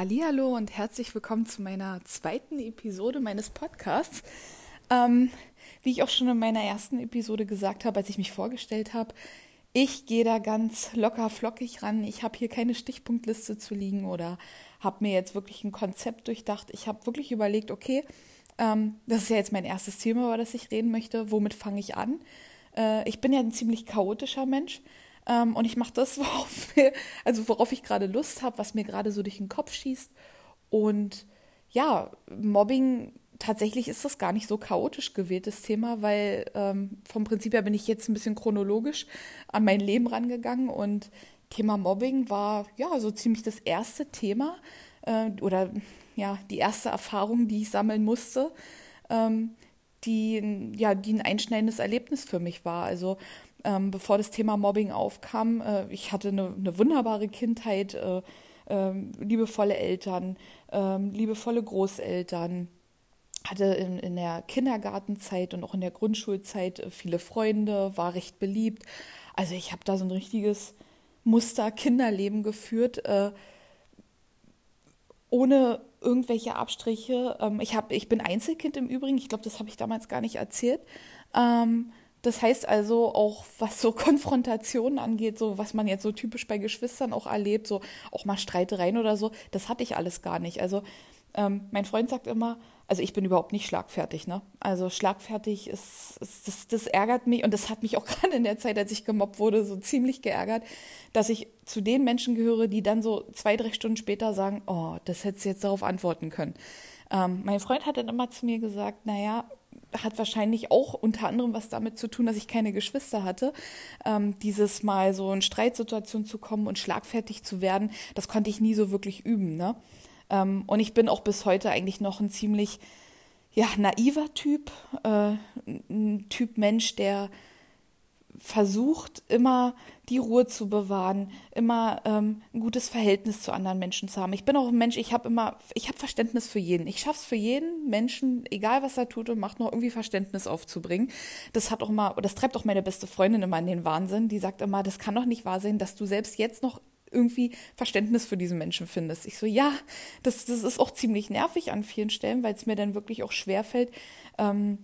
Hallo und herzlich willkommen zu meiner zweiten Episode meines Podcasts. Ähm, wie ich auch schon in meiner ersten Episode gesagt habe, als ich mich vorgestellt habe, ich gehe da ganz locker flockig ran. Ich habe hier keine Stichpunktliste zu liegen oder habe mir jetzt wirklich ein Konzept durchdacht. Ich habe wirklich überlegt, okay, ähm, das ist ja jetzt mein erstes Thema, über das ich reden möchte. Womit fange ich an? Äh, ich bin ja ein ziemlich chaotischer Mensch. Ähm, und ich mache das, worauf, mir, also worauf ich gerade Lust habe, was mir gerade so durch den Kopf schießt. Und ja, Mobbing, tatsächlich ist das gar nicht so chaotisch gewähltes Thema, weil ähm, vom Prinzip her bin ich jetzt ein bisschen chronologisch an mein Leben rangegangen und Thema Mobbing war ja so ziemlich das erste Thema äh, oder ja die erste Erfahrung, die ich sammeln musste, ähm, die ja die ein einschneidendes Erlebnis für mich war. Also ähm, bevor das Thema Mobbing aufkam. Äh, ich hatte eine, eine wunderbare Kindheit, äh, äh, liebevolle Eltern, ähm, liebevolle Großeltern, hatte in, in der Kindergartenzeit und auch in der Grundschulzeit äh, viele Freunde, war recht beliebt. Also ich habe da so ein richtiges Muster-Kinderleben geführt äh, ohne irgendwelche Abstriche. Ähm, ich, hab, ich bin Einzelkind im Übrigen, ich glaube, das habe ich damals gar nicht erzählt. Ähm, das heißt also auch, was so Konfrontationen angeht, so was man jetzt so typisch bei Geschwistern auch erlebt, so auch mal Streitereien oder so, das hatte ich alles gar nicht. Also ähm, mein Freund sagt immer, also ich bin überhaupt nicht schlagfertig, ne? Also schlagfertig ist, ist das, das ärgert mich und das hat mich auch gerade in der Zeit, als ich gemobbt wurde, so ziemlich geärgert, dass ich zu den Menschen gehöre, die dann so zwei, drei Stunden später sagen, oh, das hättest du jetzt darauf antworten können. Ähm, mein Freund hat dann immer zu mir gesagt, naja, hat wahrscheinlich auch unter anderem was damit zu tun, dass ich keine Geschwister hatte. Ähm, dieses Mal so in Streitsituationen zu kommen und schlagfertig zu werden, das konnte ich nie so wirklich üben. Ne? Ähm, und ich bin auch bis heute eigentlich noch ein ziemlich ja, naiver Typ, äh, ein Typ Mensch, der versucht, immer die Ruhe zu bewahren, immer ähm, ein gutes Verhältnis zu anderen Menschen zu haben. Ich bin auch ein Mensch, ich habe immer, ich habe Verständnis für jeden. Ich schaffe es für jeden Menschen, egal was er tut und macht, noch irgendwie Verständnis aufzubringen. Das hat auch mal, das treibt auch meine beste Freundin immer in den Wahnsinn. Die sagt immer, das kann doch nicht wahr sein, dass du selbst jetzt noch irgendwie Verständnis für diesen Menschen findest. Ich so, ja, das, das ist auch ziemlich nervig an vielen Stellen, weil es mir dann wirklich auch schwerfällt, ähm,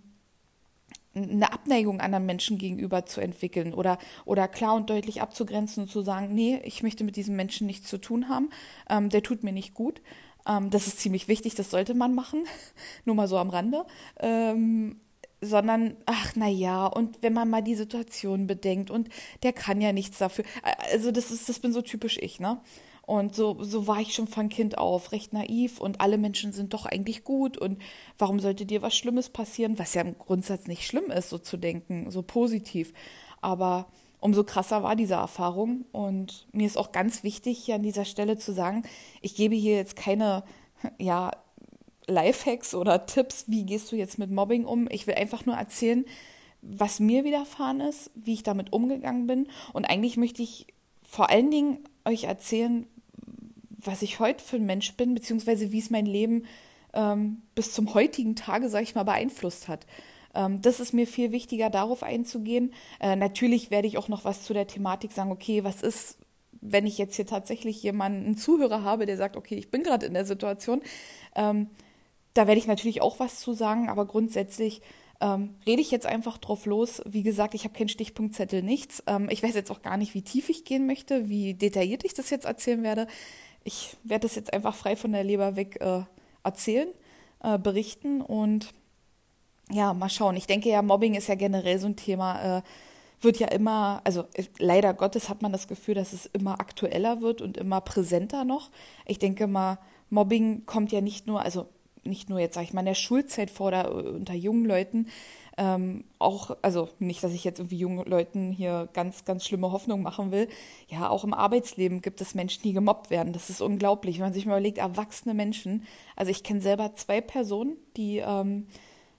eine Abneigung anderen Menschen gegenüber zu entwickeln oder, oder klar und deutlich abzugrenzen und zu sagen, nee, ich möchte mit diesem Menschen nichts zu tun haben, ähm, der tut mir nicht gut. Ähm, das ist ziemlich wichtig, das sollte man machen, nur mal so am Rande. Ähm, sondern, ach na ja, und wenn man mal die Situation bedenkt und der kann ja nichts dafür. Also das ist, das bin so typisch ich, ne? Und so, so war ich schon von Kind auf, recht naiv und alle Menschen sind doch eigentlich gut und warum sollte dir was Schlimmes passieren, was ja im Grundsatz nicht schlimm ist, so zu denken, so positiv. Aber umso krasser war diese Erfahrung und mir ist auch ganz wichtig, hier an dieser Stelle zu sagen, ich gebe hier jetzt keine, ja, Lifehacks oder Tipps, wie gehst du jetzt mit Mobbing um. Ich will einfach nur erzählen, was mir widerfahren ist, wie ich damit umgegangen bin. Und eigentlich möchte ich vor allen Dingen euch erzählen, was ich heute für ein Mensch bin, beziehungsweise wie es mein Leben ähm, bis zum heutigen Tage, sag ich mal, beeinflusst hat. Ähm, das ist mir viel wichtiger, darauf einzugehen. Äh, natürlich werde ich auch noch was zu der Thematik sagen, okay, was ist, wenn ich jetzt hier tatsächlich jemanden, einen Zuhörer habe, der sagt, okay, ich bin gerade in der Situation. Ähm, da werde ich natürlich auch was zu sagen, aber grundsätzlich ähm, rede ich jetzt einfach drauf los. Wie gesagt, ich habe keinen Stichpunktzettel, nichts. Ähm, ich weiß jetzt auch gar nicht, wie tief ich gehen möchte, wie detailliert ich das jetzt erzählen werde ich werde das jetzt einfach frei von der Leber weg äh, erzählen, äh, berichten und ja, mal schauen. Ich denke ja, Mobbing ist ja generell so ein Thema, äh, wird ja immer, also äh, leider Gottes hat man das Gefühl, dass es immer aktueller wird und immer präsenter noch. Ich denke mal, Mobbing kommt ja nicht nur, also nicht nur jetzt, sage ich mal, in der Schulzeit vor oder unter jungen Leuten, ähm, auch, also nicht, dass ich jetzt irgendwie jungen Leuten hier ganz, ganz schlimme Hoffnung machen will. Ja, auch im Arbeitsleben gibt es Menschen, die gemobbt werden. Das ist unglaublich, wenn man sich mal überlegt, erwachsene Menschen. Also ich kenne selber zwei Personen, die ähm,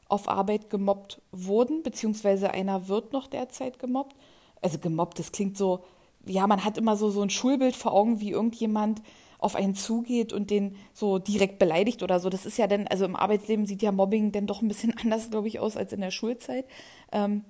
auf Arbeit gemobbt wurden, beziehungsweise einer wird noch derzeit gemobbt. Also gemobbt, das klingt so, ja, man hat immer so, so ein Schulbild vor Augen, wie irgendjemand auf einen zugeht und den so direkt beleidigt oder so. Das ist ja dann, also im Arbeitsleben sieht ja Mobbing dann doch ein bisschen anders, glaube ich, aus als in der Schulzeit. Ähm,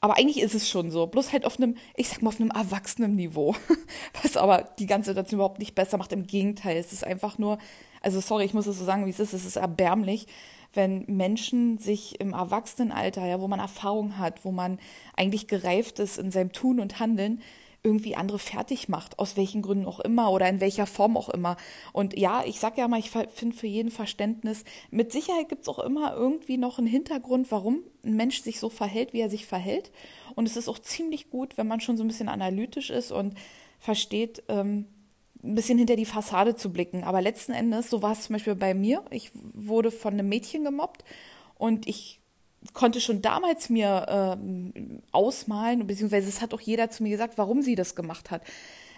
aber eigentlich ist es schon so, bloß halt auf einem, ich sag mal, auf einem erwachsenen Niveau, was aber die ganze Situation überhaupt nicht besser macht. Im Gegenteil, es ist einfach nur, also sorry, ich muss es so sagen, wie es ist, es ist erbärmlich, wenn Menschen sich im Erwachsenenalter, ja, wo man Erfahrung hat, wo man eigentlich gereift ist in seinem Tun und Handeln, irgendwie andere fertig macht, aus welchen Gründen auch immer oder in welcher Form auch immer. Und ja, ich sage ja mal, ich finde für jeden Verständnis, mit Sicherheit gibt es auch immer irgendwie noch einen Hintergrund, warum ein Mensch sich so verhält, wie er sich verhält. Und es ist auch ziemlich gut, wenn man schon so ein bisschen analytisch ist und versteht, ähm, ein bisschen hinter die Fassade zu blicken. Aber letzten Endes, so war es zum Beispiel bei mir, ich wurde von einem Mädchen gemobbt und ich konnte schon damals mir äh, ausmalen, beziehungsweise es hat auch jeder zu mir gesagt, warum sie das gemacht hat.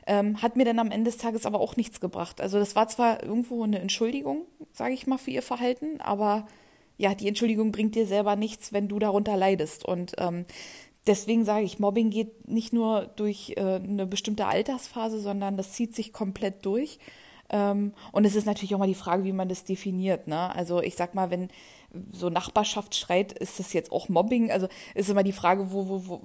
Ähm, hat mir dann am Ende des Tages aber auch nichts gebracht. Also das war zwar irgendwo eine Entschuldigung, sage ich mal, für ihr Verhalten, aber ja, die Entschuldigung bringt dir selber nichts, wenn du darunter leidest. Und ähm, deswegen sage ich, Mobbing geht nicht nur durch äh, eine bestimmte Altersphase, sondern das zieht sich komplett durch. Ähm, und es ist natürlich auch mal die Frage, wie man das definiert. Ne? Also ich sag mal, wenn so Nachbarschaftsstreit, ist das jetzt auch Mobbing? Also ist immer die Frage, wo, wo, wo,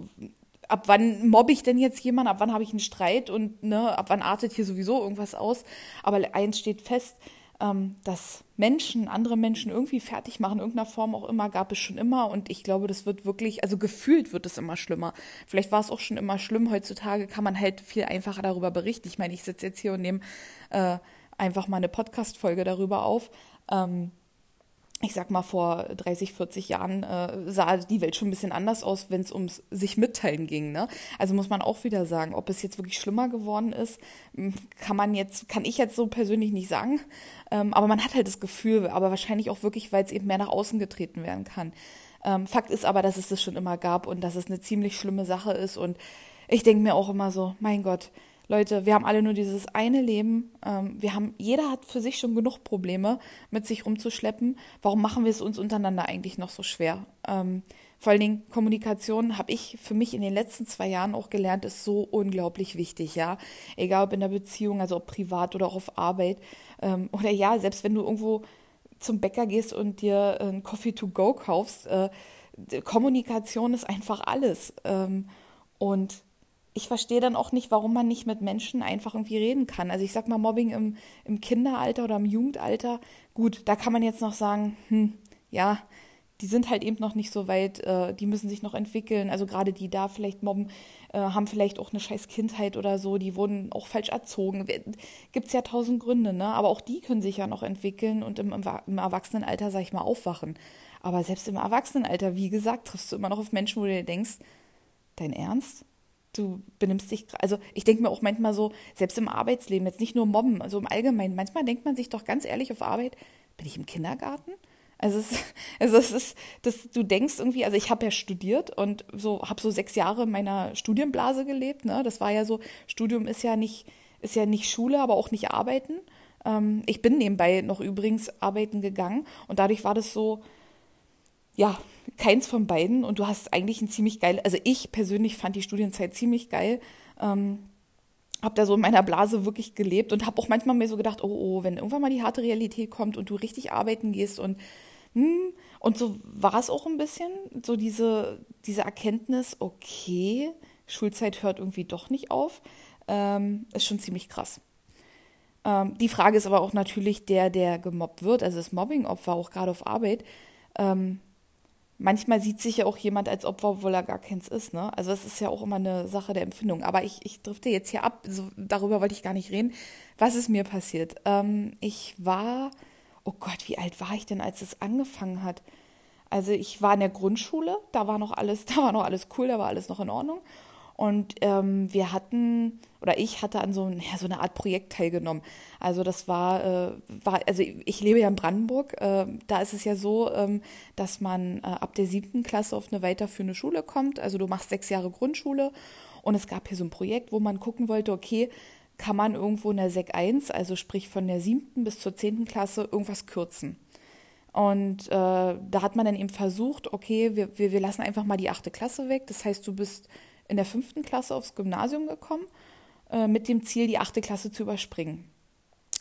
ab wann mobbe ich denn jetzt jemanden, ab wann habe ich einen Streit und ne, ab wann artet hier sowieso irgendwas aus. Aber eins steht fest, ähm, dass Menschen, andere Menschen irgendwie fertig machen, in irgendeiner Form auch immer, gab es schon immer. Und ich glaube, das wird wirklich, also gefühlt wird es immer schlimmer. Vielleicht war es auch schon immer schlimm. Heutzutage kann man halt viel einfacher darüber berichten. Ich meine, ich sitze jetzt hier und nehme äh, einfach mal eine Podcast-Folge darüber auf. Ähm, ich sag mal, vor 30, 40 Jahren äh, sah die Welt schon ein bisschen anders aus, wenn es ums sich mitteilen ging. Ne? Also muss man auch wieder sagen, ob es jetzt wirklich schlimmer geworden ist, hm, kann man jetzt, kann ich jetzt so persönlich nicht sagen. Ähm, aber man hat halt das Gefühl, aber wahrscheinlich auch wirklich, weil es eben mehr nach außen getreten werden kann. Ähm, Fakt ist aber, dass es das schon immer gab und dass es eine ziemlich schlimme Sache ist. Und ich denke mir auch immer so, mein Gott, Leute, wir haben alle nur dieses eine Leben. Ähm, wir haben, jeder hat für sich schon genug Probleme mit sich rumzuschleppen. Warum machen wir es uns untereinander eigentlich noch so schwer? Ähm, vor allen Dingen Kommunikation habe ich für mich in den letzten zwei Jahren auch gelernt, ist so unglaublich wichtig, ja. Egal ob in der Beziehung, also ob privat oder auch auf Arbeit. Ähm, oder ja, selbst wenn du irgendwo zum Bäcker gehst und dir ein Coffee to go kaufst, äh, Kommunikation ist einfach alles. Und ich verstehe dann auch nicht, warum man nicht mit Menschen einfach irgendwie reden kann. Also ich sag mal, Mobbing im, im Kinderalter oder im Jugendalter, gut, da kann man jetzt noch sagen, hm, ja, die sind halt eben noch nicht so weit, äh, die müssen sich noch entwickeln. Also gerade die da vielleicht mobben, äh, haben vielleicht auch eine scheiß Kindheit oder so, die wurden auch falsch erzogen. Gibt es ja tausend Gründe, ne? Aber auch die können sich ja noch entwickeln und im, im, Erwachsenenalter, sag ich mal, aufwachen. Aber selbst im Erwachsenenalter, wie gesagt, triffst du immer noch auf Menschen, wo du dir denkst, dein Ernst? Du benimmst dich, also ich denke mir auch manchmal so, selbst im Arbeitsleben, jetzt nicht nur mobben, also im Allgemeinen, manchmal denkt man sich doch ganz ehrlich auf Arbeit, bin ich im Kindergarten? Also es, also es ist, dass du denkst irgendwie, also ich habe ja studiert und so habe so sechs Jahre in meiner Studienblase gelebt. Ne? Das war ja so, Studium ist ja nicht, ist ja nicht Schule, aber auch nicht Arbeiten. Ähm, ich bin nebenbei noch übrigens arbeiten gegangen und dadurch war das so, ja, keins von beiden und du hast eigentlich ein ziemlich geil, also ich persönlich fand die Studienzeit ziemlich geil. Ähm, habe da so in meiner Blase wirklich gelebt und habe auch manchmal mir so gedacht, oh, oh, wenn irgendwann mal die harte Realität kommt und du richtig arbeiten gehst und hm, und so war es auch ein bisschen, so diese, diese Erkenntnis, okay, Schulzeit hört irgendwie doch nicht auf, ähm, ist schon ziemlich krass. Ähm, die Frage ist aber auch natürlich der, der gemobbt wird, also das Mobbing-Opfer, auch gerade auf Arbeit, ähm, manchmal sieht sich ja auch jemand als Opfer, obwohl er gar keins ist. Ne? Also es ist ja auch immer eine Sache der Empfindung. Aber ich, ich drifte jetzt hier ab, so, darüber wollte ich gar nicht reden. Was ist mir passiert? Ähm, ich war, oh Gott, wie alt war ich denn, als es angefangen hat? Also ich war in der Grundschule, da war noch alles, da war noch alles cool, da war alles noch in Ordnung. Und ähm, wir hatten, oder ich hatte an so, ja, so einer Art Projekt teilgenommen. Also das war, äh, war also ich lebe ja in Brandenburg, äh, da ist es ja so, ähm, dass man äh, ab der siebten Klasse auf eine weiterführende Schule kommt. Also du machst sechs Jahre Grundschule und es gab hier so ein Projekt, wo man gucken wollte, okay, kann man irgendwo in der Sek 1, also sprich von der siebten bis zur zehnten Klasse, irgendwas kürzen. Und äh, da hat man dann eben versucht, okay, wir, wir, wir lassen einfach mal die achte Klasse weg. Das heißt, du bist in der fünften Klasse aufs Gymnasium gekommen, mit dem Ziel, die achte Klasse zu überspringen.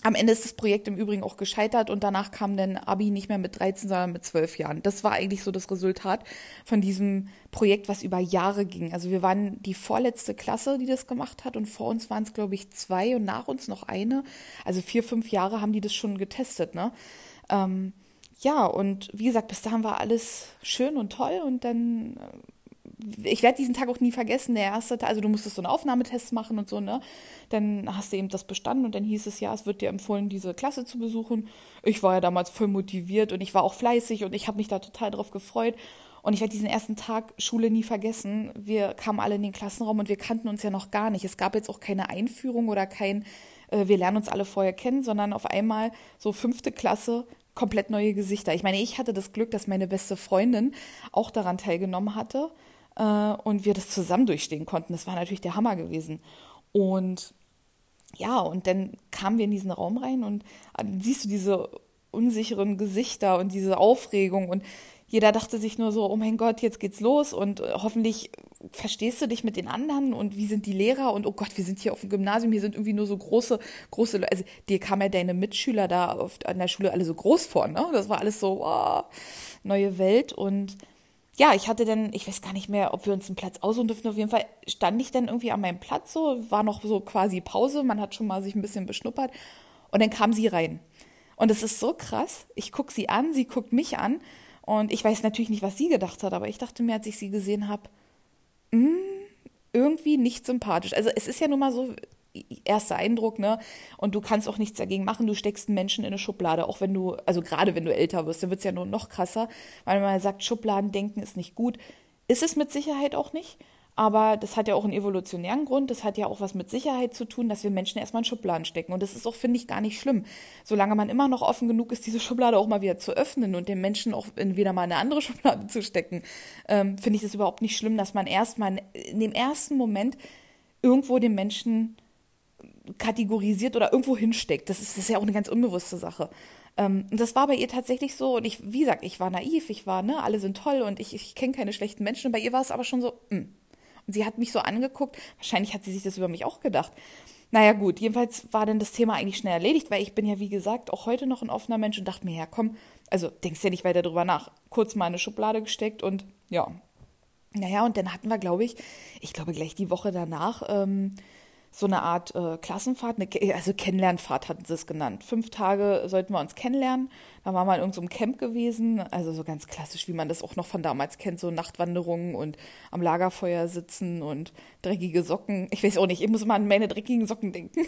Am Ende ist das Projekt im Übrigen auch gescheitert und danach kam dann Abi nicht mehr mit 13, sondern mit 12 Jahren. Das war eigentlich so das Resultat von diesem Projekt, was über Jahre ging. Also wir waren die vorletzte Klasse, die das gemacht hat und vor uns waren es, glaube ich, zwei und nach uns noch eine. Also vier, fünf Jahre haben die das schon getestet, ne? Ähm, ja, und wie gesagt, bis dahin war alles schön und toll und dann ich werde diesen Tag auch nie vergessen, der erste Tag, also du musstest so einen Aufnahmetest machen und so, ne? Dann hast du eben das bestanden und dann hieß es ja, es wird dir empfohlen, diese Klasse zu besuchen. Ich war ja damals voll motiviert und ich war auch fleißig und ich habe mich da total drauf gefreut. Und ich werde diesen ersten Tag Schule nie vergessen. Wir kamen alle in den Klassenraum und wir kannten uns ja noch gar nicht. Es gab jetzt auch keine Einführung oder kein, äh, wir lernen uns alle vorher kennen, sondern auf einmal so fünfte Klasse, komplett neue Gesichter. Ich meine, ich hatte das Glück, dass meine beste Freundin auch daran teilgenommen hatte äh, und wir das zusammen durchstehen konnten. Das war natürlich der Hammer gewesen. Und ja, und dann kamen wir in diesen Raum rein und äh, siehst du diese unsicheren Gesichter und diese Aufregung und jeder dachte sich nur so, oh mein Gott, jetzt geht's los und äh, hoffentlich verstehst du dich mit den anderen und wie sind die Lehrer und oh Gott, wir sind hier auf dem Gymnasium, hier sind irgendwie nur so große, große Leute. Also dir kamen ja deine Mitschüler da auf, an der Schule alle so groß vor, ne? Das war alles so, oh, neue Welt und ja, ich hatte dann, ich weiß gar nicht mehr, ob wir uns einen Platz aussuchen durften. Auf jeden Fall stand ich dann irgendwie an meinem Platz so, war noch so quasi Pause, man hat schon mal sich ein bisschen beschnuppert und dann kam sie rein. Und es ist so krass. Ich gucke sie an, sie guckt mich an und ich weiß natürlich nicht, was sie gedacht hat, aber ich dachte mir, als ich sie gesehen habe, hm, irgendwie nicht sympathisch. Also es ist ja nun mal so, erster Eindruck, ne? Und du kannst auch nichts dagegen machen. Du steckst einen Menschen in eine Schublade, auch wenn du, also gerade wenn du älter wirst, dann wird es ja nur noch krasser, weil man sagt, Schubladendenken ist nicht gut. Ist es mit Sicherheit auch nicht. Aber das hat ja auch einen evolutionären Grund. Das hat ja auch was mit Sicherheit zu tun, dass wir Menschen erstmal in Schubladen stecken. Und das ist auch, finde ich, gar nicht schlimm. Solange man immer noch offen genug ist, diese Schublade auch mal wieder zu öffnen und dem Menschen auch wieder mal eine andere Schublade zu stecken, ähm, finde ich das überhaupt nicht schlimm, dass man erstmal in dem ersten Moment irgendwo den Menschen kategorisiert oder irgendwo hinsteckt. Das ist, das ist ja auch eine ganz unbewusste Sache. Ähm, das war bei ihr tatsächlich so und ich, wie gesagt, ich war naiv, ich war, ne, alle sind toll und ich, ich kenne keine schlechten Menschen. Und bei ihr war es aber schon so, mh. Hm. Und sie hat mich so angeguckt, wahrscheinlich hat sie sich das über mich auch gedacht. Naja, gut, jedenfalls war dann das Thema eigentlich schnell erledigt, weil ich bin ja, wie gesagt, auch heute noch ein offener Mensch und dachte mir, ja, komm, also denkst ja nicht weiter drüber nach. Kurz mal in eine Schublade gesteckt und ja. Naja, und dann hatten wir, glaube ich, ich glaube gleich die Woche danach, ähm, so eine Art äh, Klassenfahrt, eine, also Kennenlernfahrt hatten sie es genannt. Fünf Tage sollten wir uns kennenlernen. Da waren wir in irgendeinem Camp gewesen, also so ganz klassisch, wie man das auch noch von damals kennt, so Nachtwanderungen und am Lagerfeuer sitzen und dreckige Socken. Ich weiß auch nicht, ich muss mal an meine dreckigen Socken denken.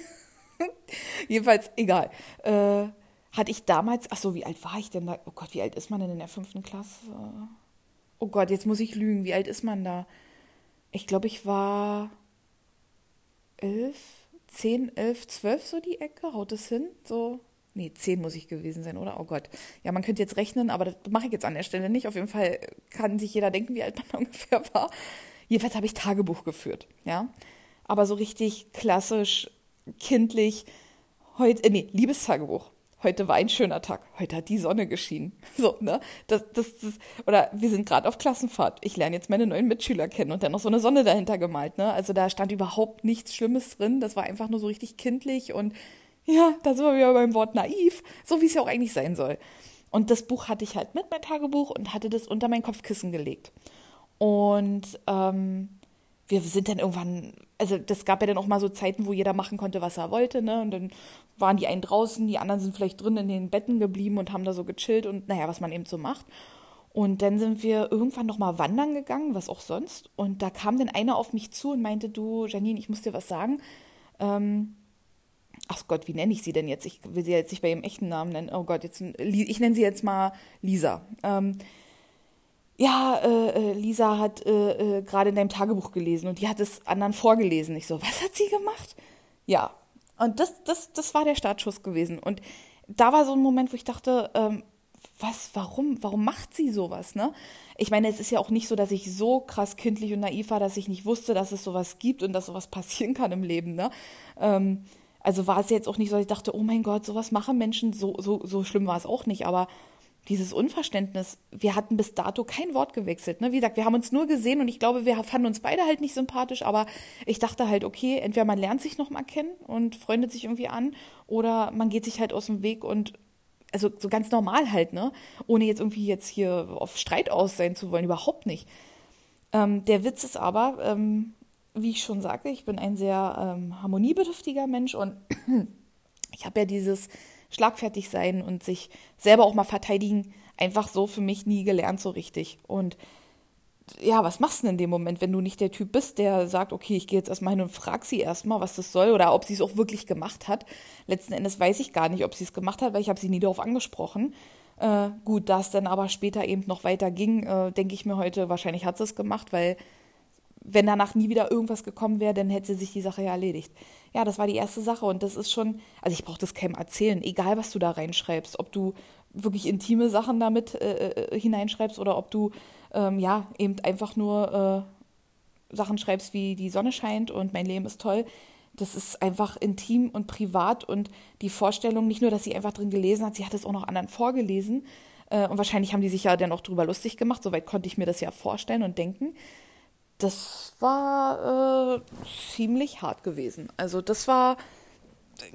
Jedenfalls, egal. Äh, hatte ich damals, ach so, wie alt war ich denn da? Oh Gott, wie alt ist man denn in der fünften Klasse? Oh Gott, jetzt muss ich lügen. Wie alt ist man da? Ich glaube, ich war elf, zehn, elf, zwölf so die Ecke, haut es hin? So, nee, zehn muss ich gewesen sein, oder? Oh Gott. Ja, man könnte jetzt rechnen, aber das mache ich jetzt an der Stelle nicht. Auf jeden Fall kann sich jeder denken, wie alt man ungefähr war. Jedenfalls habe ich Tagebuch geführt, ja. Aber so richtig klassisch, kindlich, heute, äh, nee, Liebestagebuch heute war ein schöner Tag, heute hat die Sonne geschienen. So, ne? Das, das, das, oder wir sind gerade auf Klassenfahrt. Ich lerne jetzt meine neuen Mitschüler kennen und dann noch so eine Sonne dahinter gemalt, ne? Also da stand überhaupt nichts Schlimmes drin. Das war einfach nur so richtig kindlich und ja, da sind wir wieder beim Wort naiv, so wie es ja auch eigentlich sein soll. Und das Buch hatte ich halt mit, mein Tagebuch, und hatte das unter mein Kopfkissen gelegt. Und ähm, wir sind dann irgendwann, also das gab ja dann auch mal so Zeiten, wo jeder machen konnte, was er wollte, ne? Und dann waren die einen draußen, die anderen sind vielleicht drin in den Betten geblieben und haben da so gechillt und naja, was man eben so macht. Und dann sind wir irgendwann noch mal wandern gegangen, was auch sonst. Und da kam dann einer auf mich zu und meinte, du, Janine, ich muss dir was sagen. Ähm, ach Gott, wie nenne ich sie denn jetzt? Ich will sie jetzt nicht bei ihrem echten Namen nennen. Oh Gott, jetzt, ich nenne sie jetzt mal Lisa. Ähm, ja, äh, äh, Lisa hat äh, äh, gerade in deinem Tagebuch gelesen und die hat es anderen vorgelesen. Ich so, was hat sie gemacht? Ja, und das, das, das war der Startschuss gewesen. Und da war so ein Moment, wo ich dachte, ähm, was, warum, warum macht sie sowas, ne? Ich meine, es ist ja auch nicht so, dass ich so krass kindlich und naiv war, dass ich nicht wusste, dass es sowas gibt und dass sowas passieren kann im Leben, ne? Ähm, also war es jetzt auch nicht so, dass ich dachte, oh mein Gott, sowas machen Menschen, so, so, so schlimm war es auch nicht, aber dieses Unverständnis, wir hatten bis dato kein Wort gewechselt. Ne? Wie gesagt, wir haben uns nur gesehen und ich glaube, wir fanden uns beide halt nicht sympathisch, aber ich dachte halt, okay, entweder man lernt sich nochmal kennen und freundet sich irgendwie an oder man geht sich halt aus dem Weg und also so ganz normal halt, ne? Ohne jetzt irgendwie jetzt hier auf Streit aus sein zu wollen, überhaupt nicht. Ähm, der Witz ist aber, ähm, wie ich schon sagte, ich bin ein sehr ähm, harmoniebedürftiger Mensch und ich habe ja dieses schlagfertig sein und sich selber auch mal verteidigen einfach so für mich nie gelernt so richtig. Und ja, was machst du denn in dem Moment, wenn du nicht der Typ bist, der sagt, okay, ich gehe jetzt erstmal hin und frag sie erstmal, was das soll oder ob sie es auch wirklich gemacht hat. Letzten Endes weiß ich gar nicht, ob sie es gemacht hat, weil ich habe sie nie darauf angesprochen. Äh, gut, da es dann aber später eben noch weiter ging, äh, denke ich mir heute, wahrscheinlich hat sie es gemacht, weil wenn danach nie wieder irgendwas gekommen wäre, dann hätte sich die Sache ja erledigt. Ja, das war die erste Sache und das ist schon, also ich brauche das keinem erzählen, egal was du da reinschreibst, ob du wirklich intime Sachen damit äh, äh, hineinschreibst oder ob du ähm, ja eben einfach nur äh, Sachen schreibst wie die Sonne scheint und mein Leben ist toll. Das ist einfach intim und privat und die Vorstellung, nicht nur, dass sie einfach drin gelesen hat, sie hat es auch noch anderen vorgelesen. Äh, und wahrscheinlich haben die sich ja dann auch drüber lustig gemacht, soweit konnte ich mir das ja vorstellen und denken das war äh, ziemlich hart gewesen. Also das war,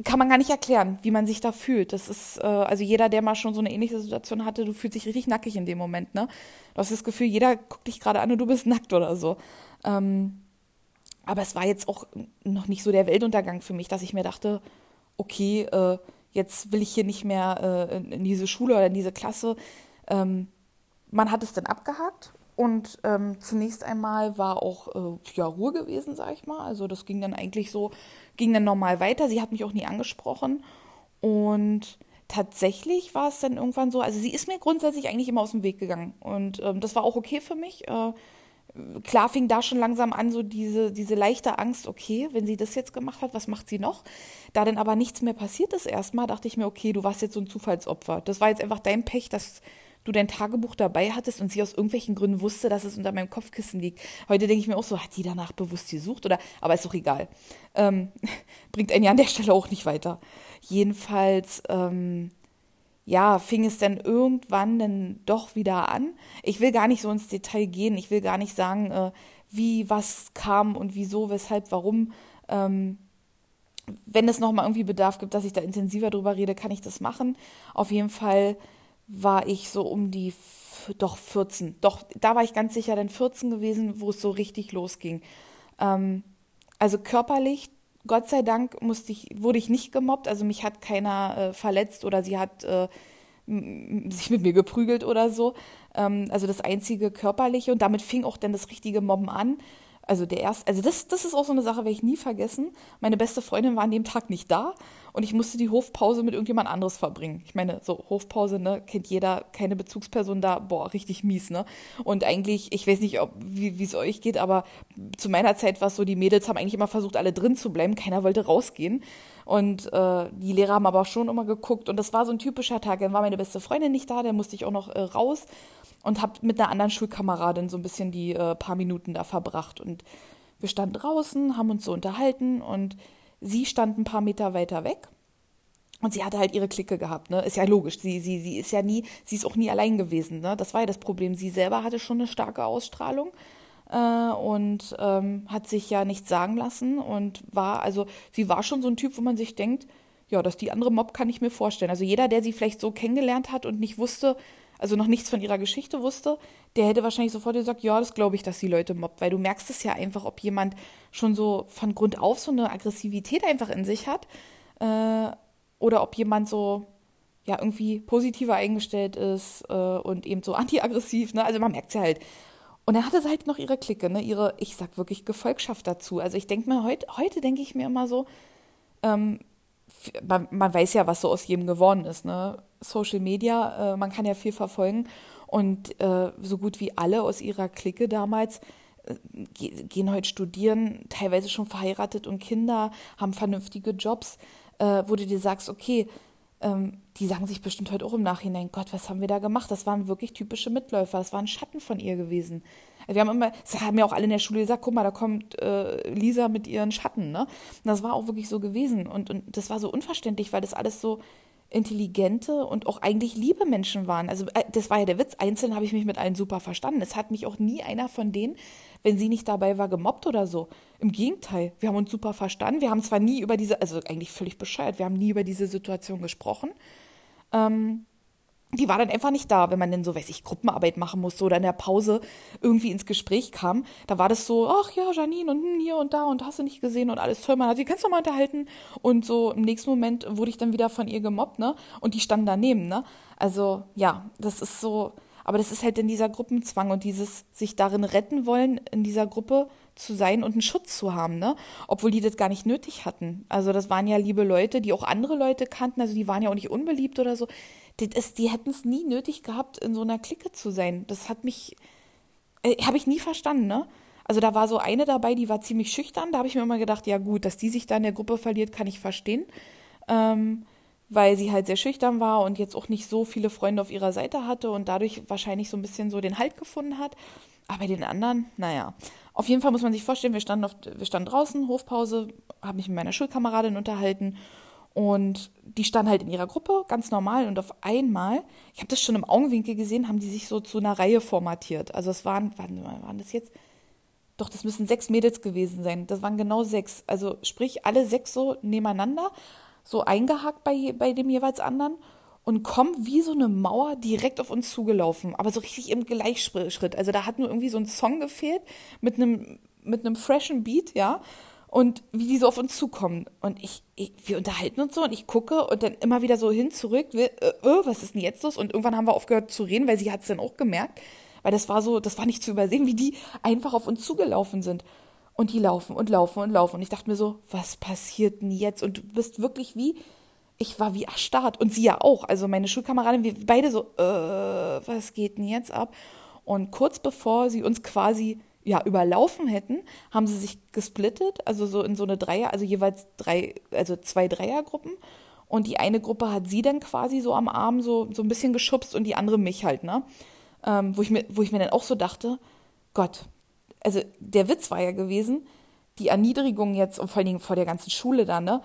kann man gar nicht erklären, wie man sich da fühlt. Das ist, äh, also jeder, der mal schon so eine ähnliche Situation hatte, du fühlst dich richtig nackig in dem Moment, ne? Du hast das Gefühl, jeder guckt dich gerade an und du bist nackt oder so. Ähm, aber es war jetzt auch noch nicht so der Weltuntergang für mich, dass ich mir dachte, okay, äh, jetzt will ich hier nicht mehr äh, in diese Schule oder in diese Klasse. Ähm, man hat es dann abgehakt und ähm, zunächst einmal war auch äh, ja, Ruhe gewesen, sag ich mal. Also das ging dann eigentlich so, ging dann normal weiter. Sie hat mich auch nie angesprochen. Und tatsächlich war es dann irgendwann so, also sie ist mir grundsätzlich eigentlich immer aus dem Weg gegangen. Und ähm, das war auch okay für mich. Äh, klar fing da schon langsam an, so diese, diese leichte Angst, okay, wenn sie das jetzt gemacht hat, was macht sie noch? Da dann aber nichts mehr passiert ist erstmal, dachte ich mir, okay, du warst jetzt so ein Zufallsopfer. Das war jetzt einfach dein Pech, dass du dein Tagebuch dabei hattest und sie aus irgendwelchen Gründen wusste, dass es unter meinem Kopfkissen liegt. Heute denke ich mir auch so, hat die danach bewusst gesucht oder, aber ist doch egal. Ähm, bringt einen ja an der Stelle auch nicht weiter. Jedenfalls, ähm, ja, fing es dann irgendwann dann doch wieder an. Ich will gar nicht so ins Detail gehen. Ich will gar nicht sagen, äh, wie was kam und wieso, weshalb, warum. Ähm, wenn es nochmal irgendwie Bedarf gibt, dass ich da intensiver drüber rede, kann ich das machen. Auf jeden Fall war ich so um die, doch 14. Doch, da war ich ganz sicher dann 14 gewesen, wo es so richtig losging. Ähm, also körperlich, Gott sei Dank, musste ich, wurde ich nicht gemobbt. Also mich hat keiner äh, verletzt oder sie hat äh, sich mit mir geprügelt oder so. Ähm, also das einzige körperliche und damit fing auch dann das richtige Mobben an. Also der erste, also das, das ist auch so eine Sache, werde ich nie vergessen. Meine beste Freundin war an dem Tag nicht da und ich musste die Hofpause mit irgendjemand anderes verbringen. Ich meine, so Hofpause, ne, kennt jeder, keine Bezugsperson da, boah, richtig mies, ne? Und eigentlich, ich weiß nicht, ob, wie es euch geht, aber zu meiner Zeit war es so, die Mädels haben eigentlich immer versucht, alle drin zu bleiben, keiner wollte rausgehen. Und äh, die Lehrer haben aber auch schon immer geguckt und das war so ein typischer Tag. Dann war meine beste Freundin nicht da, dann musste ich auch noch äh, raus und habe mit einer anderen Schulkameradin so ein bisschen die äh, paar Minuten da verbracht. Und wir standen draußen, haben uns so unterhalten und sie stand ein paar Meter weiter weg. Und sie hatte halt ihre Clique gehabt, ne? Ist ja logisch. Sie, sie, sie ist ja nie, sie ist auch nie allein gewesen, ne? Das war ja das Problem. Sie selber hatte schon eine starke Ausstrahlung äh, und ähm, hat sich ja nichts sagen lassen und war, also sie war schon so ein Typ, wo man sich denkt, ja, dass die andere Mob kann ich mir vorstellen. Also jeder, der sie vielleicht so kennengelernt hat und nicht wusste, also noch nichts von ihrer Geschichte wusste, der hätte wahrscheinlich sofort gesagt, ja, das glaube ich, dass die Leute mobbt, weil du merkst es ja einfach, ob jemand schon so von Grund auf so eine Aggressivität einfach in sich hat äh, oder ob jemand so ja irgendwie positiver eingestellt ist äh, und eben so antiaggressiv, ne? Also man merkt es ja halt. Und dann hatte sie halt noch ihre Clique, ne? Ihre, ich sag wirklich Gefolgschaft dazu. Also ich denke mir heute, heute denke ich mir immer so, ähm, man, man, weiß ja, was so aus jedem geworden ist, ne? Social Media, äh, man kann ja viel verfolgen und äh, so gut wie alle aus ihrer Clique damals äh, gehen heute studieren, teilweise schon verheiratet und Kinder, haben vernünftige Jobs, äh, wo du dir sagst, okay, ähm, die sagen sich bestimmt heute auch im Nachhinein, Gott, was haben wir da gemacht? Das waren wirklich typische Mitläufer, das waren Schatten von ihr gewesen. Wir haben immer, das haben ja auch alle in der Schule gesagt, guck mal, da kommt äh, Lisa mit ihren Schatten, ne? Und das war auch wirklich so gewesen. Und, und das war so unverständlich, weil das alles so intelligente und auch eigentlich liebe Menschen waren. Also äh, das war ja der Witz. Einzeln habe ich mich mit allen super verstanden. Es hat mich auch nie einer von denen, wenn sie nicht dabei war, gemobbt oder so. Im Gegenteil, wir haben uns super verstanden. Wir haben zwar nie über diese, also eigentlich völlig bescheuert, wir haben nie über diese Situation gesprochen. Ähm, die war dann einfach nicht da, wenn man denn so, weiß ich, Gruppenarbeit machen musste oder in der Pause irgendwie ins Gespräch kam. Da war das so, ach ja, Janine und hm, hier und da und hast du nicht gesehen und alles toll. Man hat sie kannst du mal unterhalten. Und so im nächsten Moment wurde ich dann wieder von ihr gemobbt, ne? Und die standen daneben, ne? Also ja, das ist so, aber das ist halt in dieser Gruppenzwang und dieses sich darin retten wollen, in dieser Gruppe zu sein und einen Schutz zu haben, ne? Obwohl die das gar nicht nötig hatten. Also das waren ja liebe Leute, die auch andere Leute kannten, also die waren ja auch nicht unbeliebt oder so das, die hätten es nie nötig gehabt, in so einer Clique zu sein. Das hat mich, äh, habe ich nie verstanden, ne? Also da war so eine dabei, die war ziemlich schüchtern. Da habe ich mir immer gedacht, ja gut, dass die sich da in der Gruppe verliert, kann ich verstehen. Ähm, weil sie halt sehr schüchtern war und jetzt auch nicht so viele Freunde auf ihrer Seite hatte und dadurch wahrscheinlich so ein bisschen so den Halt gefunden hat. Aber den anderen, naja. Auf jeden Fall muss man sich vorstellen, wir standen, auf, wir standen draußen, Hofpause, habe mich mit meiner Schulkameradin unterhalten und die standen halt in ihrer Gruppe, ganz normal. Und auf einmal, ich habe das schon im Augenwinkel gesehen, haben die sich so zu einer Reihe formatiert. Also es waren, waren, waren das jetzt? Doch, das müssen sechs Mädels gewesen sein. Das waren genau sechs. Also sprich, alle sechs so nebeneinander, so eingehakt bei, bei dem jeweils anderen und kommen wie so eine Mauer direkt auf uns zugelaufen. Aber so richtig im Gleichschritt. Also da hat nur irgendwie so ein Song gefehlt mit einem, mit einem freshen Beat, ja und wie die so auf uns zukommen. Und ich, ich, wir unterhalten uns so und ich gucke und dann immer wieder so hin, zurück, äh, äh, was ist denn jetzt los? Und irgendwann haben wir aufgehört zu reden, weil sie hat es dann auch gemerkt, weil das war so, das war nicht zu übersehen, wie die einfach auf uns zugelaufen sind. Und die laufen und laufen und laufen. Und ich dachte mir so, was passiert denn jetzt? Und du bist wirklich wie, ich war wie erstarrt. Und sie ja auch. Also meine Schulkameradin, wir beide so, äh, was geht denn jetzt ab? Und kurz bevor sie uns quasi ja, überlaufen hätten, haben sie sich gesplittet, also so in so eine Dreier, also jeweils drei, also zwei Dreiergruppen. Und die eine Gruppe hat sie dann quasi so am Arm so, so ein bisschen geschubst und die andere mich halt, ne? Ähm, wo, ich mir, wo ich mir dann auch so dachte, Gott, also der Witz war ja gewesen, die Erniedrigung jetzt und vor allen Dingen vor der ganzen Schule da, ne?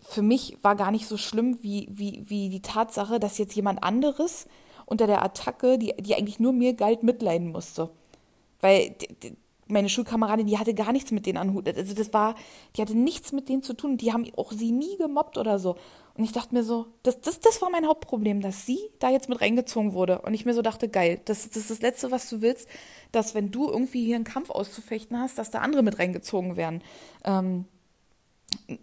Für mich war gar nicht so schlimm wie, wie, wie die Tatsache, dass jetzt jemand anderes unter der Attacke, die, die eigentlich nur mir galt, mitleiden musste. Weil meine Schulkameradin, die hatte gar nichts mit denen an Hut. Also das war, die hatte nichts mit denen zu tun. Die haben auch sie nie gemobbt oder so. Und ich dachte mir so, das, das, das war mein Hauptproblem, dass sie da jetzt mit reingezogen wurde. Und ich mir so dachte, geil, das, das ist das Letzte, was du willst, dass wenn du irgendwie hier einen Kampf auszufechten hast, dass da andere mit reingezogen werden. Ähm,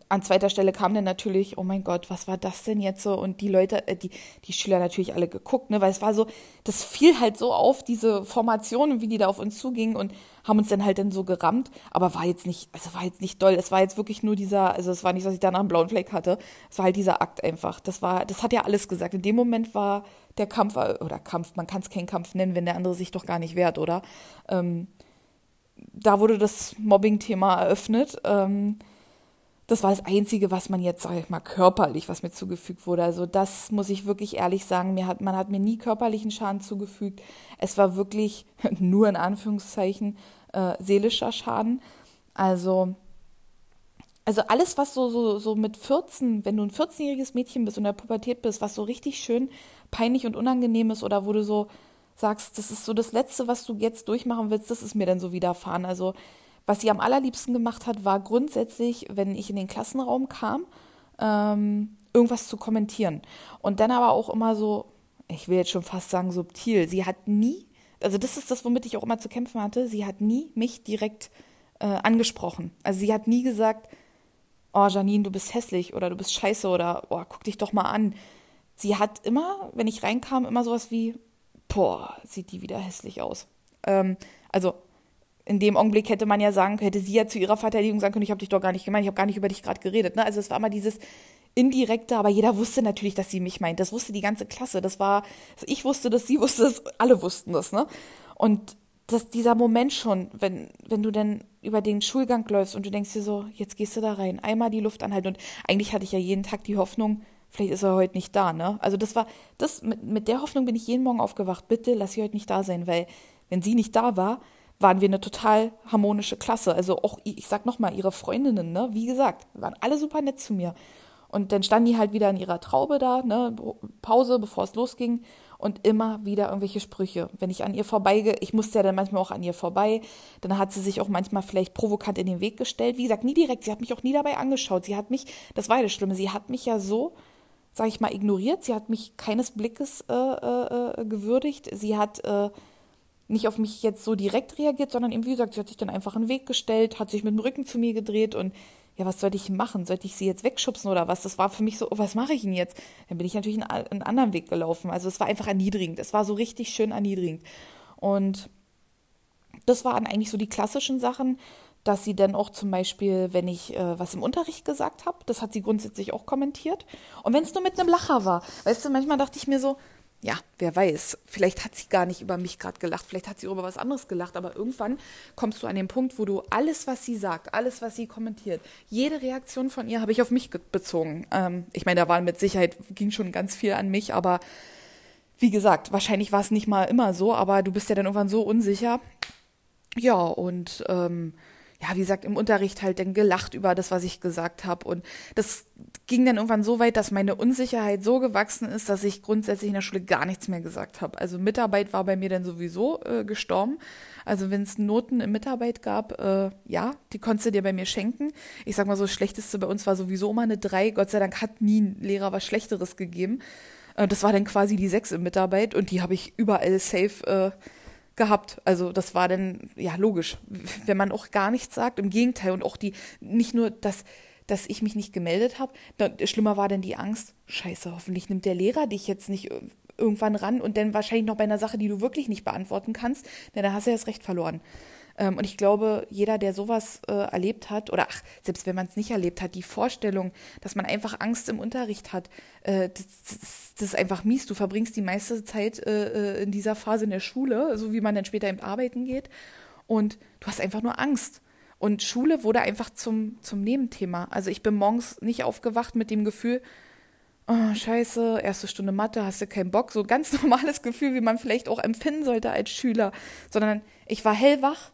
an zweiter Stelle kam dann natürlich, oh mein Gott, was war das denn jetzt so? Und die Leute, äh, die, die Schüler natürlich alle geguckt, ne, weil es war so, das fiel halt so auf, diese Formation, wie die da auf uns zugingen und haben uns dann halt dann so gerammt, aber war jetzt nicht, also war jetzt nicht doll. Es war jetzt wirklich nur dieser, also es war nicht, dass ich danach einen blauen Fleck hatte. Es war halt dieser Akt einfach. Das war, das hat ja alles gesagt. In dem Moment war der Kampf, äh, oder Kampf, man kann es keinen Kampf nennen, wenn der andere sich doch gar nicht wehrt, oder? Ähm, da wurde das Mobbing-Thema eröffnet. Ähm, das war das Einzige, was man jetzt, sag ich mal, körperlich, was mir zugefügt wurde. Also das muss ich wirklich ehrlich sagen. Mir hat, man hat mir nie körperlichen Schaden zugefügt. Es war wirklich nur in Anführungszeichen äh, seelischer Schaden. Also, also alles, was so, so, so mit 14, wenn du ein 14-jähriges Mädchen bist und in der Pubertät bist, was so richtig schön peinlich und unangenehm ist oder wo du so sagst, das ist so das Letzte, was du jetzt durchmachen willst, das ist mir dann so widerfahren. Also was sie am allerliebsten gemacht hat, war grundsätzlich, wenn ich in den Klassenraum kam, ähm, irgendwas zu kommentieren. Und dann aber auch immer so, ich will jetzt schon fast sagen, subtil. Sie hat nie, also das ist das, womit ich auch immer zu kämpfen hatte, sie hat nie mich direkt äh, angesprochen. Also sie hat nie gesagt, oh Janine, du bist hässlich oder du bist scheiße oder oh, guck dich doch mal an. Sie hat immer, wenn ich reinkam, immer sowas wie, boah, sieht die wieder hässlich aus. Ähm, also in dem Augenblick hätte man ja sagen, hätte sie ja zu ihrer Verteidigung sagen können, ich habe dich doch gar nicht gemeint, ich habe gar nicht über dich gerade geredet. Ne? Also es war immer dieses indirekte, aber jeder wusste natürlich, dass sie mich meint. Das wusste die ganze Klasse. Das war, ich wusste das, sie wusste das, alle wussten das. Ne? Und das, dieser Moment schon, wenn, wenn du dann über den Schulgang läufst und du denkst dir so, jetzt gehst du da rein, einmal die Luft anhalten. Und eigentlich hatte ich ja jeden Tag die Hoffnung, vielleicht ist er heute nicht da, ne? Also das war, das, mit, mit der Hoffnung bin ich jeden Morgen aufgewacht, bitte lass sie heute nicht da sein, weil wenn sie nicht da war, waren wir eine total harmonische Klasse. Also auch, ich sag nochmal, ihre Freundinnen, ne, wie gesagt, waren alle super nett zu mir. Und dann standen die halt wieder in ihrer Traube da, ne, Pause, bevor es losging. Und immer wieder irgendwelche Sprüche. Wenn ich an ihr vorbeigehe, ich musste ja dann manchmal auch an ihr vorbei, dann hat sie sich auch manchmal vielleicht provokant in den Weg gestellt. Wie gesagt, nie direkt. Sie hat mich auch nie dabei angeschaut. Sie hat mich, das war ja das Schlimme, sie hat mich ja so, sag ich mal, ignoriert. Sie hat mich keines Blickes äh, äh, äh gewürdigt. Sie hat äh, nicht auf mich jetzt so direkt reagiert, sondern eben, wie gesagt, sie hat sich dann einfach in den Weg gestellt, hat sich mit dem Rücken zu mir gedreht und ja, was sollte ich machen? Sollte ich sie jetzt wegschubsen oder was? Das war für mich so, oh, was mache ich denn jetzt? Dann bin ich natürlich einen, einen anderen Weg gelaufen. Also es war einfach erniedrigend. Es war so richtig schön erniedrigend. Und das waren eigentlich so die klassischen Sachen, dass sie dann auch zum Beispiel, wenn ich äh, was im Unterricht gesagt habe, das hat sie grundsätzlich auch kommentiert. Und wenn es nur mit einem Lacher war, weißt du, manchmal dachte ich mir so, ja, wer weiß, vielleicht hat sie gar nicht über mich gerade gelacht, vielleicht hat sie über was anderes gelacht, aber irgendwann kommst du an den Punkt, wo du alles, was sie sagt, alles, was sie kommentiert, jede Reaktion von ihr habe ich auf mich bezogen. Ähm, ich meine, da war mit Sicherheit, ging schon ganz viel an mich, aber wie gesagt, wahrscheinlich war es nicht mal immer so, aber du bist ja dann irgendwann so unsicher. Ja, und ähm, ja, wie gesagt, im Unterricht halt dann gelacht über das, was ich gesagt habe. Und das ging dann irgendwann so weit, dass meine Unsicherheit so gewachsen ist, dass ich grundsätzlich in der Schule gar nichts mehr gesagt habe. Also Mitarbeit war bei mir dann sowieso äh, gestorben. Also wenn es Noten in Mitarbeit gab, äh, ja, die konntest du dir bei mir schenken. Ich sag mal so, das Schlechteste bei uns war sowieso immer eine drei. Gott sei Dank hat nie ein Lehrer was Schlechteres gegeben. Äh, das war dann quasi die sechs in Mitarbeit und die habe ich überall safe äh, gehabt. Also das war dann, ja, logisch, wenn man auch gar nichts sagt. Im Gegenteil und auch die, nicht nur, dass, dass ich mich nicht gemeldet habe, schlimmer war denn die Angst, scheiße, hoffentlich nimmt der Lehrer dich jetzt nicht irgendwann ran und dann wahrscheinlich noch bei einer Sache, die du wirklich nicht beantworten kannst, denn da hast du ja das Recht verloren. Ähm, und ich glaube, jeder, der sowas äh, erlebt hat, oder ach, selbst wenn man es nicht erlebt hat, die Vorstellung, dass man einfach Angst im Unterricht hat, äh, das, das, das, ist einfach mies. Du verbringst die meiste Zeit äh, äh, in dieser Phase in der Schule, so wie man dann später im Arbeiten geht. Und du hast einfach nur Angst. Und Schule wurde einfach zum, zum Nebenthema. Also ich bin morgens nicht aufgewacht mit dem Gefühl, oh, scheiße, erste Stunde Mathe, hast du keinen Bock. So ganz normales Gefühl, wie man vielleicht auch empfinden sollte als Schüler. Sondern ich war hellwach,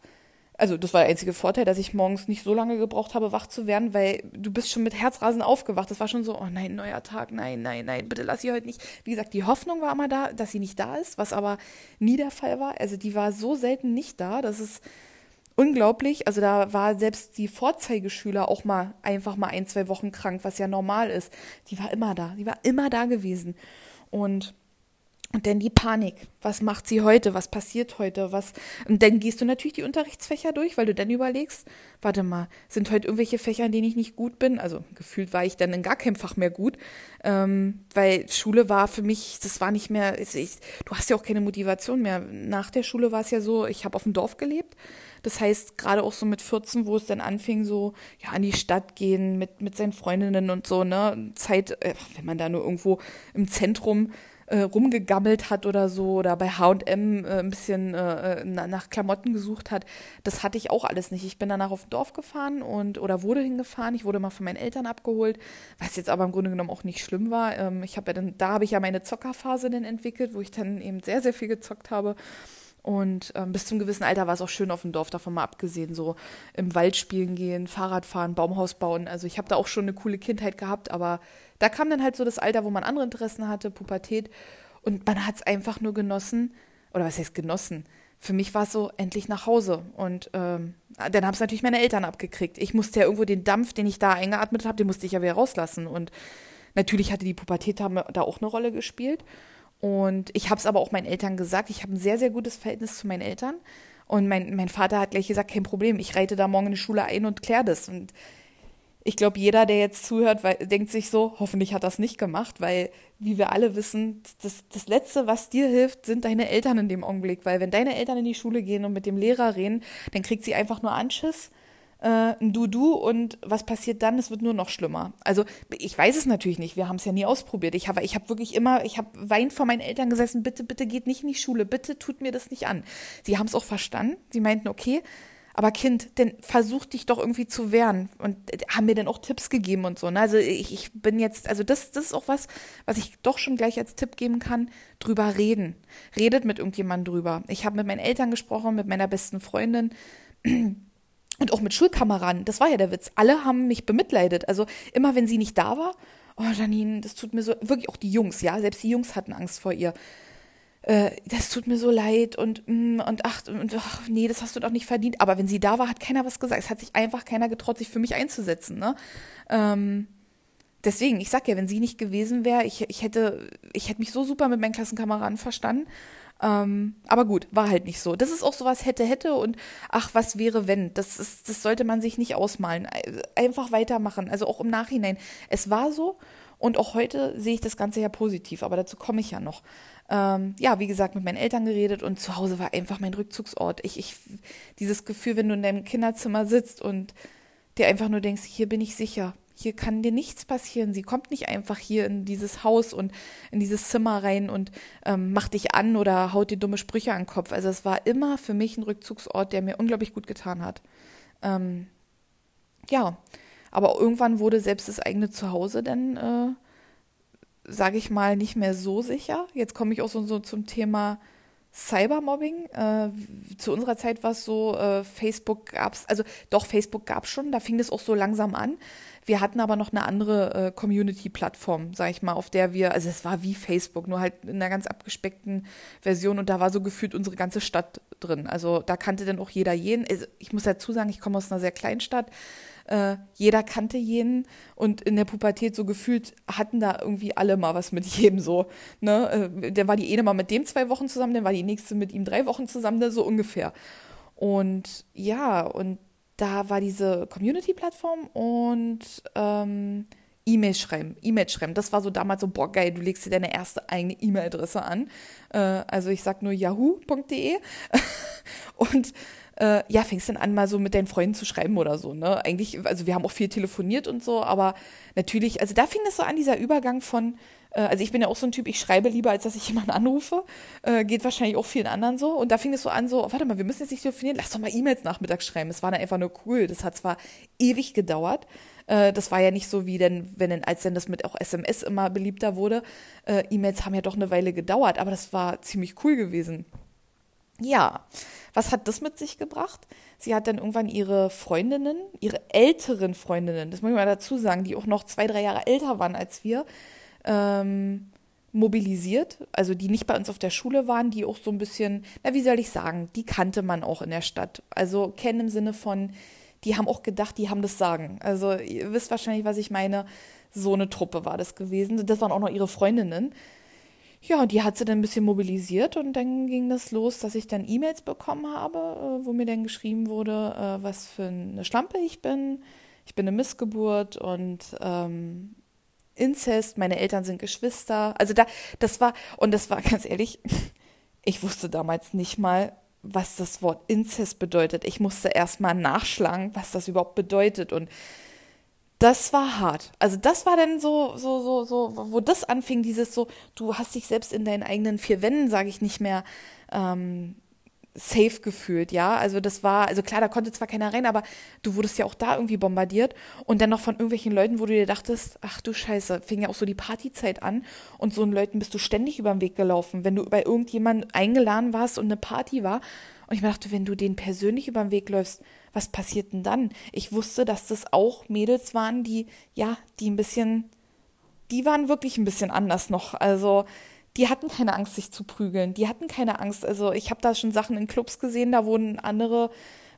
also das war der einzige Vorteil, dass ich morgens nicht so lange gebraucht habe, wach zu werden, weil du bist schon mit Herzrasen aufgewacht. Das war schon so, oh nein, neuer Tag, nein, nein, nein, bitte lass sie heute nicht. Wie gesagt, die Hoffnung war immer da, dass sie nicht da ist, was aber nie der Fall war. Also die war so selten nicht da, das ist unglaublich. Also da war selbst die Vorzeigeschüler auch mal einfach mal ein, zwei Wochen krank, was ja normal ist. Die war immer da, die war immer da gewesen. Und und dann die Panik. Was macht sie heute? Was passiert heute? Was? Und dann gehst du natürlich die Unterrichtsfächer durch, weil du dann überlegst, warte mal, sind heute irgendwelche Fächer, in denen ich nicht gut bin? Also gefühlt war ich dann in gar keinem Fach mehr gut, ähm, weil Schule war für mich, das war nicht mehr, ich, du hast ja auch keine Motivation mehr. Nach der Schule war es ja so, ich habe auf dem Dorf gelebt. Das heißt, gerade auch so mit 14, wo es dann anfing, so ja an die Stadt gehen mit, mit seinen Freundinnen und so, ne? Zeit, äh, wenn man da nur irgendwo im Zentrum äh, rumgegammelt hat oder so oder bei H&M äh, ein bisschen äh, äh nach Klamotten gesucht hat. Das hatte ich auch alles nicht. Ich bin danach auf Dorf gefahren und oder wurde hingefahren. Ich wurde mal von meinen Eltern abgeholt, was jetzt aber im Grunde genommen auch nicht schlimm war. Ähm, ich habe ja dann, da habe ich ja meine Zockerphase dann entwickelt, wo ich dann eben sehr, sehr viel gezockt habe. Und ähm, bis zum gewissen Alter war es auch schön auf dem Dorf, davon mal abgesehen. So im Wald spielen gehen, Fahrrad fahren, Baumhaus bauen. Also ich habe da auch schon eine coole Kindheit gehabt, aber da kam dann halt so das Alter, wo man andere Interessen hatte, Pubertät. Und man hat es einfach nur genossen. Oder was heißt genossen? Für mich war es so, endlich nach Hause. Und ähm, dann haben es natürlich meine Eltern abgekriegt. Ich musste ja irgendwo den Dampf, den ich da eingeatmet habe, den musste ich ja wieder rauslassen. Und natürlich hatte die Pubertät da auch eine Rolle gespielt. Und ich habe es aber auch meinen Eltern gesagt. Ich habe ein sehr, sehr gutes Verhältnis zu meinen Eltern. Und mein, mein Vater hat gleich gesagt, kein Problem, ich reite da morgen in die Schule ein und kläre das. Und ich glaube, jeder, der jetzt zuhört, weil, denkt sich so, hoffentlich hat das nicht gemacht, weil, wie wir alle wissen, das, das Letzte, was dir hilft, sind deine Eltern in dem Augenblick. Weil wenn deine Eltern in die Schule gehen und mit dem Lehrer reden, dann kriegt sie einfach nur Anschiss ein Du-Du und was passiert dann? Es wird nur noch schlimmer. Also ich weiß es natürlich nicht, wir haben es ja nie ausprobiert. Ich habe ich hab wirklich immer, ich habe weint vor meinen Eltern gesessen, bitte, bitte geht nicht in die Schule, bitte tut mir das nicht an. Sie haben es auch verstanden, sie meinten, okay, aber Kind, denn versuch dich doch irgendwie zu wehren und haben mir dann auch Tipps gegeben und so. Ne? Also ich, ich bin jetzt, also das, das ist auch was, was ich doch schon gleich als Tipp geben kann, drüber reden. Redet mit irgendjemandem drüber. Ich habe mit meinen Eltern gesprochen, mit meiner besten Freundin und auch mit Schulkameraden, das war ja der Witz. Alle haben mich bemitleidet. Also immer wenn sie nicht da war oh Janine, das tut mir so, wirklich auch die Jungs, ja, selbst die Jungs hatten Angst vor ihr. Äh, das tut mir so leid und, mm, und ach, und, ach, nee, das hast du doch nicht verdient. Aber wenn sie da war, hat keiner was gesagt. Es hat sich einfach keiner getraut, sich für mich einzusetzen, ne? Ähm, deswegen, ich sag ja, wenn sie nicht gewesen wäre, ich, ich hätte, ich hätte mich so super mit meinen Klassenkameraden verstanden. Ähm, aber gut, war halt nicht so. Das ist auch sowas hätte, hätte und ach, was wäre, wenn. Das ist, das sollte man sich nicht ausmalen. Einfach weitermachen. Also auch im Nachhinein. Es war so und auch heute sehe ich das Ganze ja positiv, aber dazu komme ich ja noch. Ähm, ja, wie gesagt, mit meinen Eltern geredet und zu Hause war einfach mein Rückzugsort. Ich, ich, dieses Gefühl, wenn du in deinem Kinderzimmer sitzt und dir einfach nur denkst, hier bin ich sicher, hier kann dir nichts passieren. Sie kommt nicht einfach hier in dieses Haus und in dieses Zimmer rein und ähm, macht dich an oder haut dir dumme Sprüche an den Kopf. Also es war immer für mich ein Rückzugsort, der mir unglaublich gut getan hat. Ähm, ja, aber irgendwann wurde selbst das eigene Zuhause dann, äh, sage ich mal, nicht mehr so sicher. Jetzt komme ich auch so, so zum Thema Cybermobbing. Äh, zu unserer Zeit war es so, äh, Facebook gab es, also doch, Facebook gab es schon, da fing das auch so langsam an. Wir hatten aber noch eine andere äh, Community-Plattform, sag ich mal, auf der wir, also es war wie Facebook, nur halt in einer ganz abgespeckten Version und da war so gefühlt unsere ganze Stadt drin. Also da kannte dann auch jeder jeden. Also, ich muss dazu sagen, ich komme aus einer sehr kleinen Stadt. Äh, jeder kannte jeden und in der Pubertät so gefühlt hatten da irgendwie alle mal was mit jedem so. Ne? Äh, der war die eine mal mit dem zwei Wochen zusammen, dann war die nächste mit ihm drei Wochen zusammen, ne? so ungefähr. Und ja, und da war diese Community-Plattform und ähm, E-Mail schreiben, E-Mail schreiben. Das war so damals so, boah, geil, du legst dir deine erste eigene E-Mail-Adresse an. Äh, also ich sag nur yahoo.de und äh, ja, fängst dann an, mal so mit deinen Freunden zu schreiben oder so, ne? Eigentlich, also wir haben auch viel telefoniert und so, aber natürlich, also da fing es so an, dieser Übergang von, also ich bin ja auch so ein Typ, ich schreibe lieber, als dass ich jemanden anrufe. Äh, geht wahrscheinlich auch vielen anderen so. Und da fing es so an, so, warte mal, wir müssen jetzt nicht telefonieren, lass doch mal E-Mails nachmittags schreiben. Es war dann einfach nur cool. Das hat zwar ewig gedauert. Äh, das war ja nicht so wie denn, wenn denn, als denn das mit auch SMS immer beliebter wurde. Äh, E-Mails haben ja doch eine Weile gedauert, aber das war ziemlich cool gewesen. Ja, was hat das mit sich gebracht? Sie hat dann irgendwann ihre Freundinnen, ihre älteren Freundinnen, das muss ich mal dazu sagen, die auch noch zwei, drei Jahre älter waren als wir, ähm, mobilisiert, also die nicht bei uns auf der Schule waren, die auch so ein bisschen, na wie soll ich sagen, die kannte man auch in der Stadt. Also kennen im Sinne von, die haben auch gedacht, die haben das Sagen. Also ihr wisst wahrscheinlich, was ich meine. So eine Truppe war das gewesen. Das waren auch noch ihre Freundinnen. Ja, und die hat sie dann ein bisschen mobilisiert und dann ging das los, dass ich dann E-Mails bekommen habe, äh, wo mir dann geschrieben wurde, äh, was für eine Schlampe ich bin. Ich bin eine Missgeburt und ähm, Inzest, meine Eltern sind Geschwister. Also da, das war, und das war ganz ehrlich, ich wusste damals nicht mal, was das Wort Inzest bedeutet. Ich musste erst mal nachschlagen, was das überhaupt bedeutet. Und das war hart. Also das war dann so, so, so, so, wo das anfing, dieses so, du hast dich selbst in deinen eigenen vier Wänden, sage ich nicht mehr, ähm, safe gefühlt, ja. Also das war, also klar, da konnte zwar keiner rein, aber du wurdest ja auch da irgendwie bombardiert und dann noch von irgendwelchen Leuten, wo du dir dachtest, ach du Scheiße, fing ja auch so die Partyzeit an und so einen Leuten bist du ständig über den Weg gelaufen, wenn du bei irgendjemandem eingeladen warst und eine Party war und ich mir dachte, wenn du den persönlich über den Weg läufst, was passiert denn dann? Ich wusste, dass das auch Mädels waren, die, ja, die ein bisschen, die waren wirklich ein bisschen anders noch, also die hatten keine Angst, sich zu prügeln. Die hatten keine Angst. Also ich habe da schon Sachen in Clubs gesehen, da wurden andere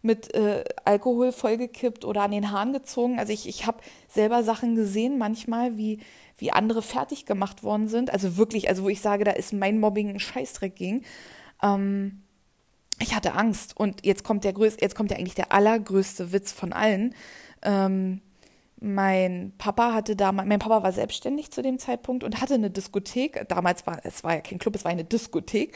mit äh, Alkohol vollgekippt oder an den Haaren gezogen. Also ich, ich habe selber Sachen gesehen, manchmal, wie, wie andere fertig gemacht worden sind. Also wirklich, also wo ich sage, da ist mein Mobbing ein Scheißdreck ging. Ähm, ich hatte Angst. Und jetzt kommt der größte, jetzt kommt ja eigentlich der allergrößte Witz von allen. Ähm, mein Papa hatte damals, mein Papa war selbstständig zu dem Zeitpunkt und hatte eine Diskothek. Damals war es war ja kein Club, es war eine Diskothek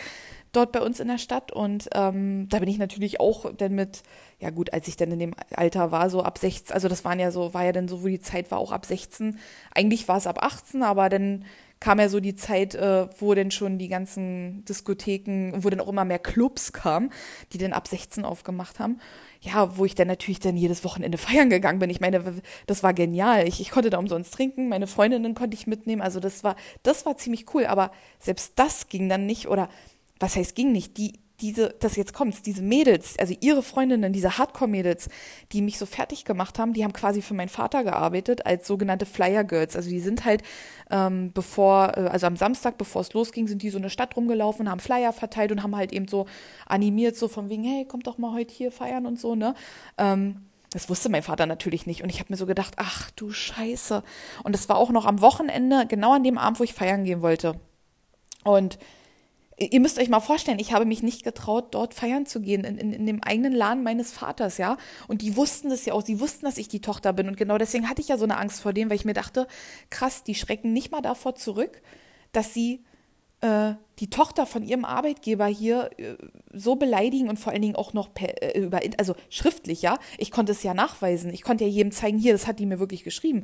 dort bei uns in der Stadt. Und ähm, da bin ich natürlich auch dann mit, ja gut, als ich dann in dem Alter war, so ab 16, also das waren ja so, war ja dann so, wo die Zeit war, auch ab 16. Eigentlich war es ab 18, aber dann kam ja so die Zeit, äh, wo denn schon die ganzen Diskotheken, wo dann auch immer mehr Clubs kamen, die dann ab 16 aufgemacht haben ja, wo ich dann natürlich dann jedes Wochenende feiern gegangen bin. Ich meine, das war genial. Ich, ich konnte da umsonst trinken, meine Freundinnen konnte ich mitnehmen. Also das war, das war ziemlich cool. Aber selbst das ging dann nicht, oder was heißt ging nicht? Die, diese, das jetzt kommt's, diese Mädels, also ihre Freundinnen, diese Hardcore-Mädels, die mich so fertig gemacht haben, die haben quasi für meinen Vater gearbeitet als sogenannte Flyer Girls. Also die sind halt, ähm, bevor, äh, also am Samstag, bevor es losging, sind die so eine Stadt rumgelaufen, haben Flyer verteilt und haben halt eben so animiert, so von wegen, hey, kommt doch mal heute hier feiern und so, ne? Ähm, das wusste mein Vater natürlich nicht. Und ich habe mir so gedacht, ach du Scheiße. Und es war auch noch am Wochenende, genau an dem Abend, wo ich feiern gehen wollte. Und ihr müsst euch mal vorstellen, ich habe mich nicht getraut, dort feiern zu gehen, in, in, in, dem eigenen Laden meines Vaters, ja. Und die wussten das ja auch, sie wussten, dass ich die Tochter bin. Und genau deswegen hatte ich ja so eine Angst vor dem, weil ich mir dachte, krass, die schrecken nicht mal davor zurück, dass sie äh, die Tochter von ihrem Arbeitgeber hier äh, so beleidigen und vor allen Dingen auch noch per, äh, über, also schriftlich, ja. Ich konnte es ja nachweisen. Ich konnte ja jedem zeigen, hier, das hat die mir wirklich geschrieben.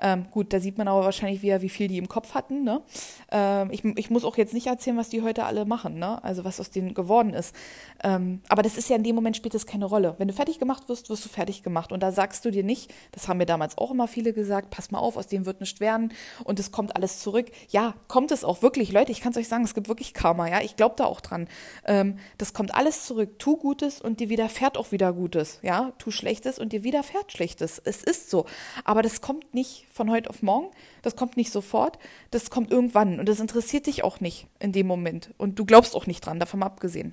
Ähm, gut, da sieht man aber wahrscheinlich wieder, wie viel die im Kopf hatten. Ne? Ähm, ich, ich muss auch jetzt nicht erzählen, was die heute alle machen, ne? also was aus denen geworden ist. Ähm, aber das ist ja in dem Moment spielt das keine Rolle. Wenn du fertig gemacht wirst, wirst du fertig gemacht. Und da sagst du dir nicht, das haben mir damals auch immer viele gesagt, pass mal auf, aus dem wird nichts werden und es kommt alles zurück. Ja, kommt es auch wirklich, Leute, ich kann es euch sagen, es gibt wirklich Karma, ja, ich glaube da auch dran. Ähm, das kommt alles zurück. Tu Gutes und dir widerfährt auch wieder Gutes, ja. Tu Schlechtes und dir widerfährt Schlechtes. Es ist so. Aber das kommt nicht von heute auf morgen. Das kommt nicht sofort. Das kommt irgendwann. Und das interessiert dich auch nicht in dem Moment. Und du glaubst auch nicht dran, davon abgesehen.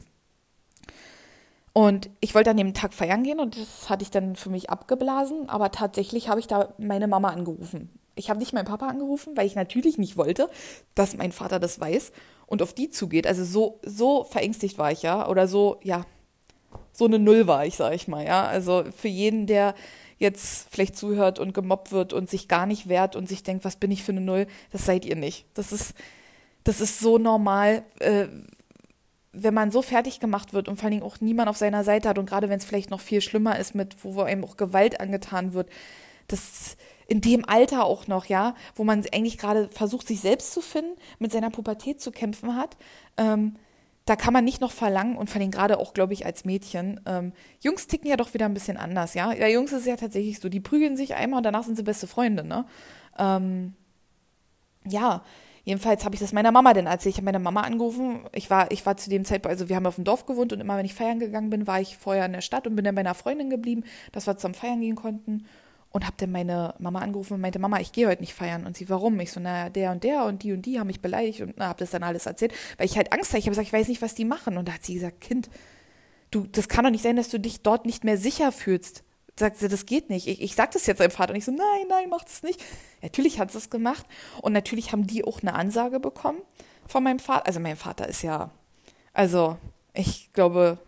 Und ich wollte an dem Tag feiern gehen und das hatte ich dann für mich abgeblasen. Aber tatsächlich habe ich da meine Mama angerufen. Ich habe nicht meinen Papa angerufen, weil ich natürlich nicht wollte, dass mein Vater das weiß und auf die zugeht. Also so, so verängstigt war ich ja. Oder so, ja, so eine Null war ich, sag ich mal, ja. Also für jeden, der jetzt vielleicht zuhört und gemobbt wird und sich gar nicht wehrt und sich denkt, was bin ich für eine Null, das seid ihr nicht. Das ist, das ist so normal, äh, wenn man so fertig gemacht wird und vor allen Dingen auch niemand auf seiner Seite hat und gerade wenn es vielleicht noch viel schlimmer ist mit, wo einem auch Gewalt angetan wird, das in dem Alter auch noch, ja, wo man eigentlich gerade versucht, sich selbst zu finden, mit seiner Pubertät zu kämpfen hat, ähm, da kann man nicht noch verlangen und vor allem gerade auch, glaube ich, als Mädchen. Ähm, Jungs ticken ja doch wieder ein bisschen anders, ja. Ja, Jungs ist ja tatsächlich so, die prügeln sich einmal und danach sind sie beste Freunde, ne? Ähm, ja, jedenfalls habe ich das meiner Mama denn erzählt. Ich habe meine Mama angerufen. Ich war, ich war zu dem Zeitpunkt, also wir haben auf dem Dorf gewohnt und immer wenn ich feiern gegangen bin, war ich vorher in der Stadt und bin dann bei einer Freundin geblieben, dass wir zum Feiern gehen konnten und habe dann meine Mama angerufen und meinte, Mama, ich gehe heute nicht feiern. Und sie, warum? Ich so, naja, der und der und die und die haben mich beleidigt und habe das dann alles erzählt, weil ich halt Angst hatte. Ich habe gesagt, ich weiß nicht, was die machen. Und da hat sie gesagt, Kind, du, das kann doch nicht sein, dass du dich dort nicht mehr sicher fühlst. Sagt sie, das geht nicht. Ich, ich sag das jetzt deinem Vater. Und ich so, nein, nein, mach das nicht. Natürlich hat sie es gemacht. Und natürlich haben die auch eine Ansage bekommen von meinem Vater. Also mein Vater ist ja, also ich glaube,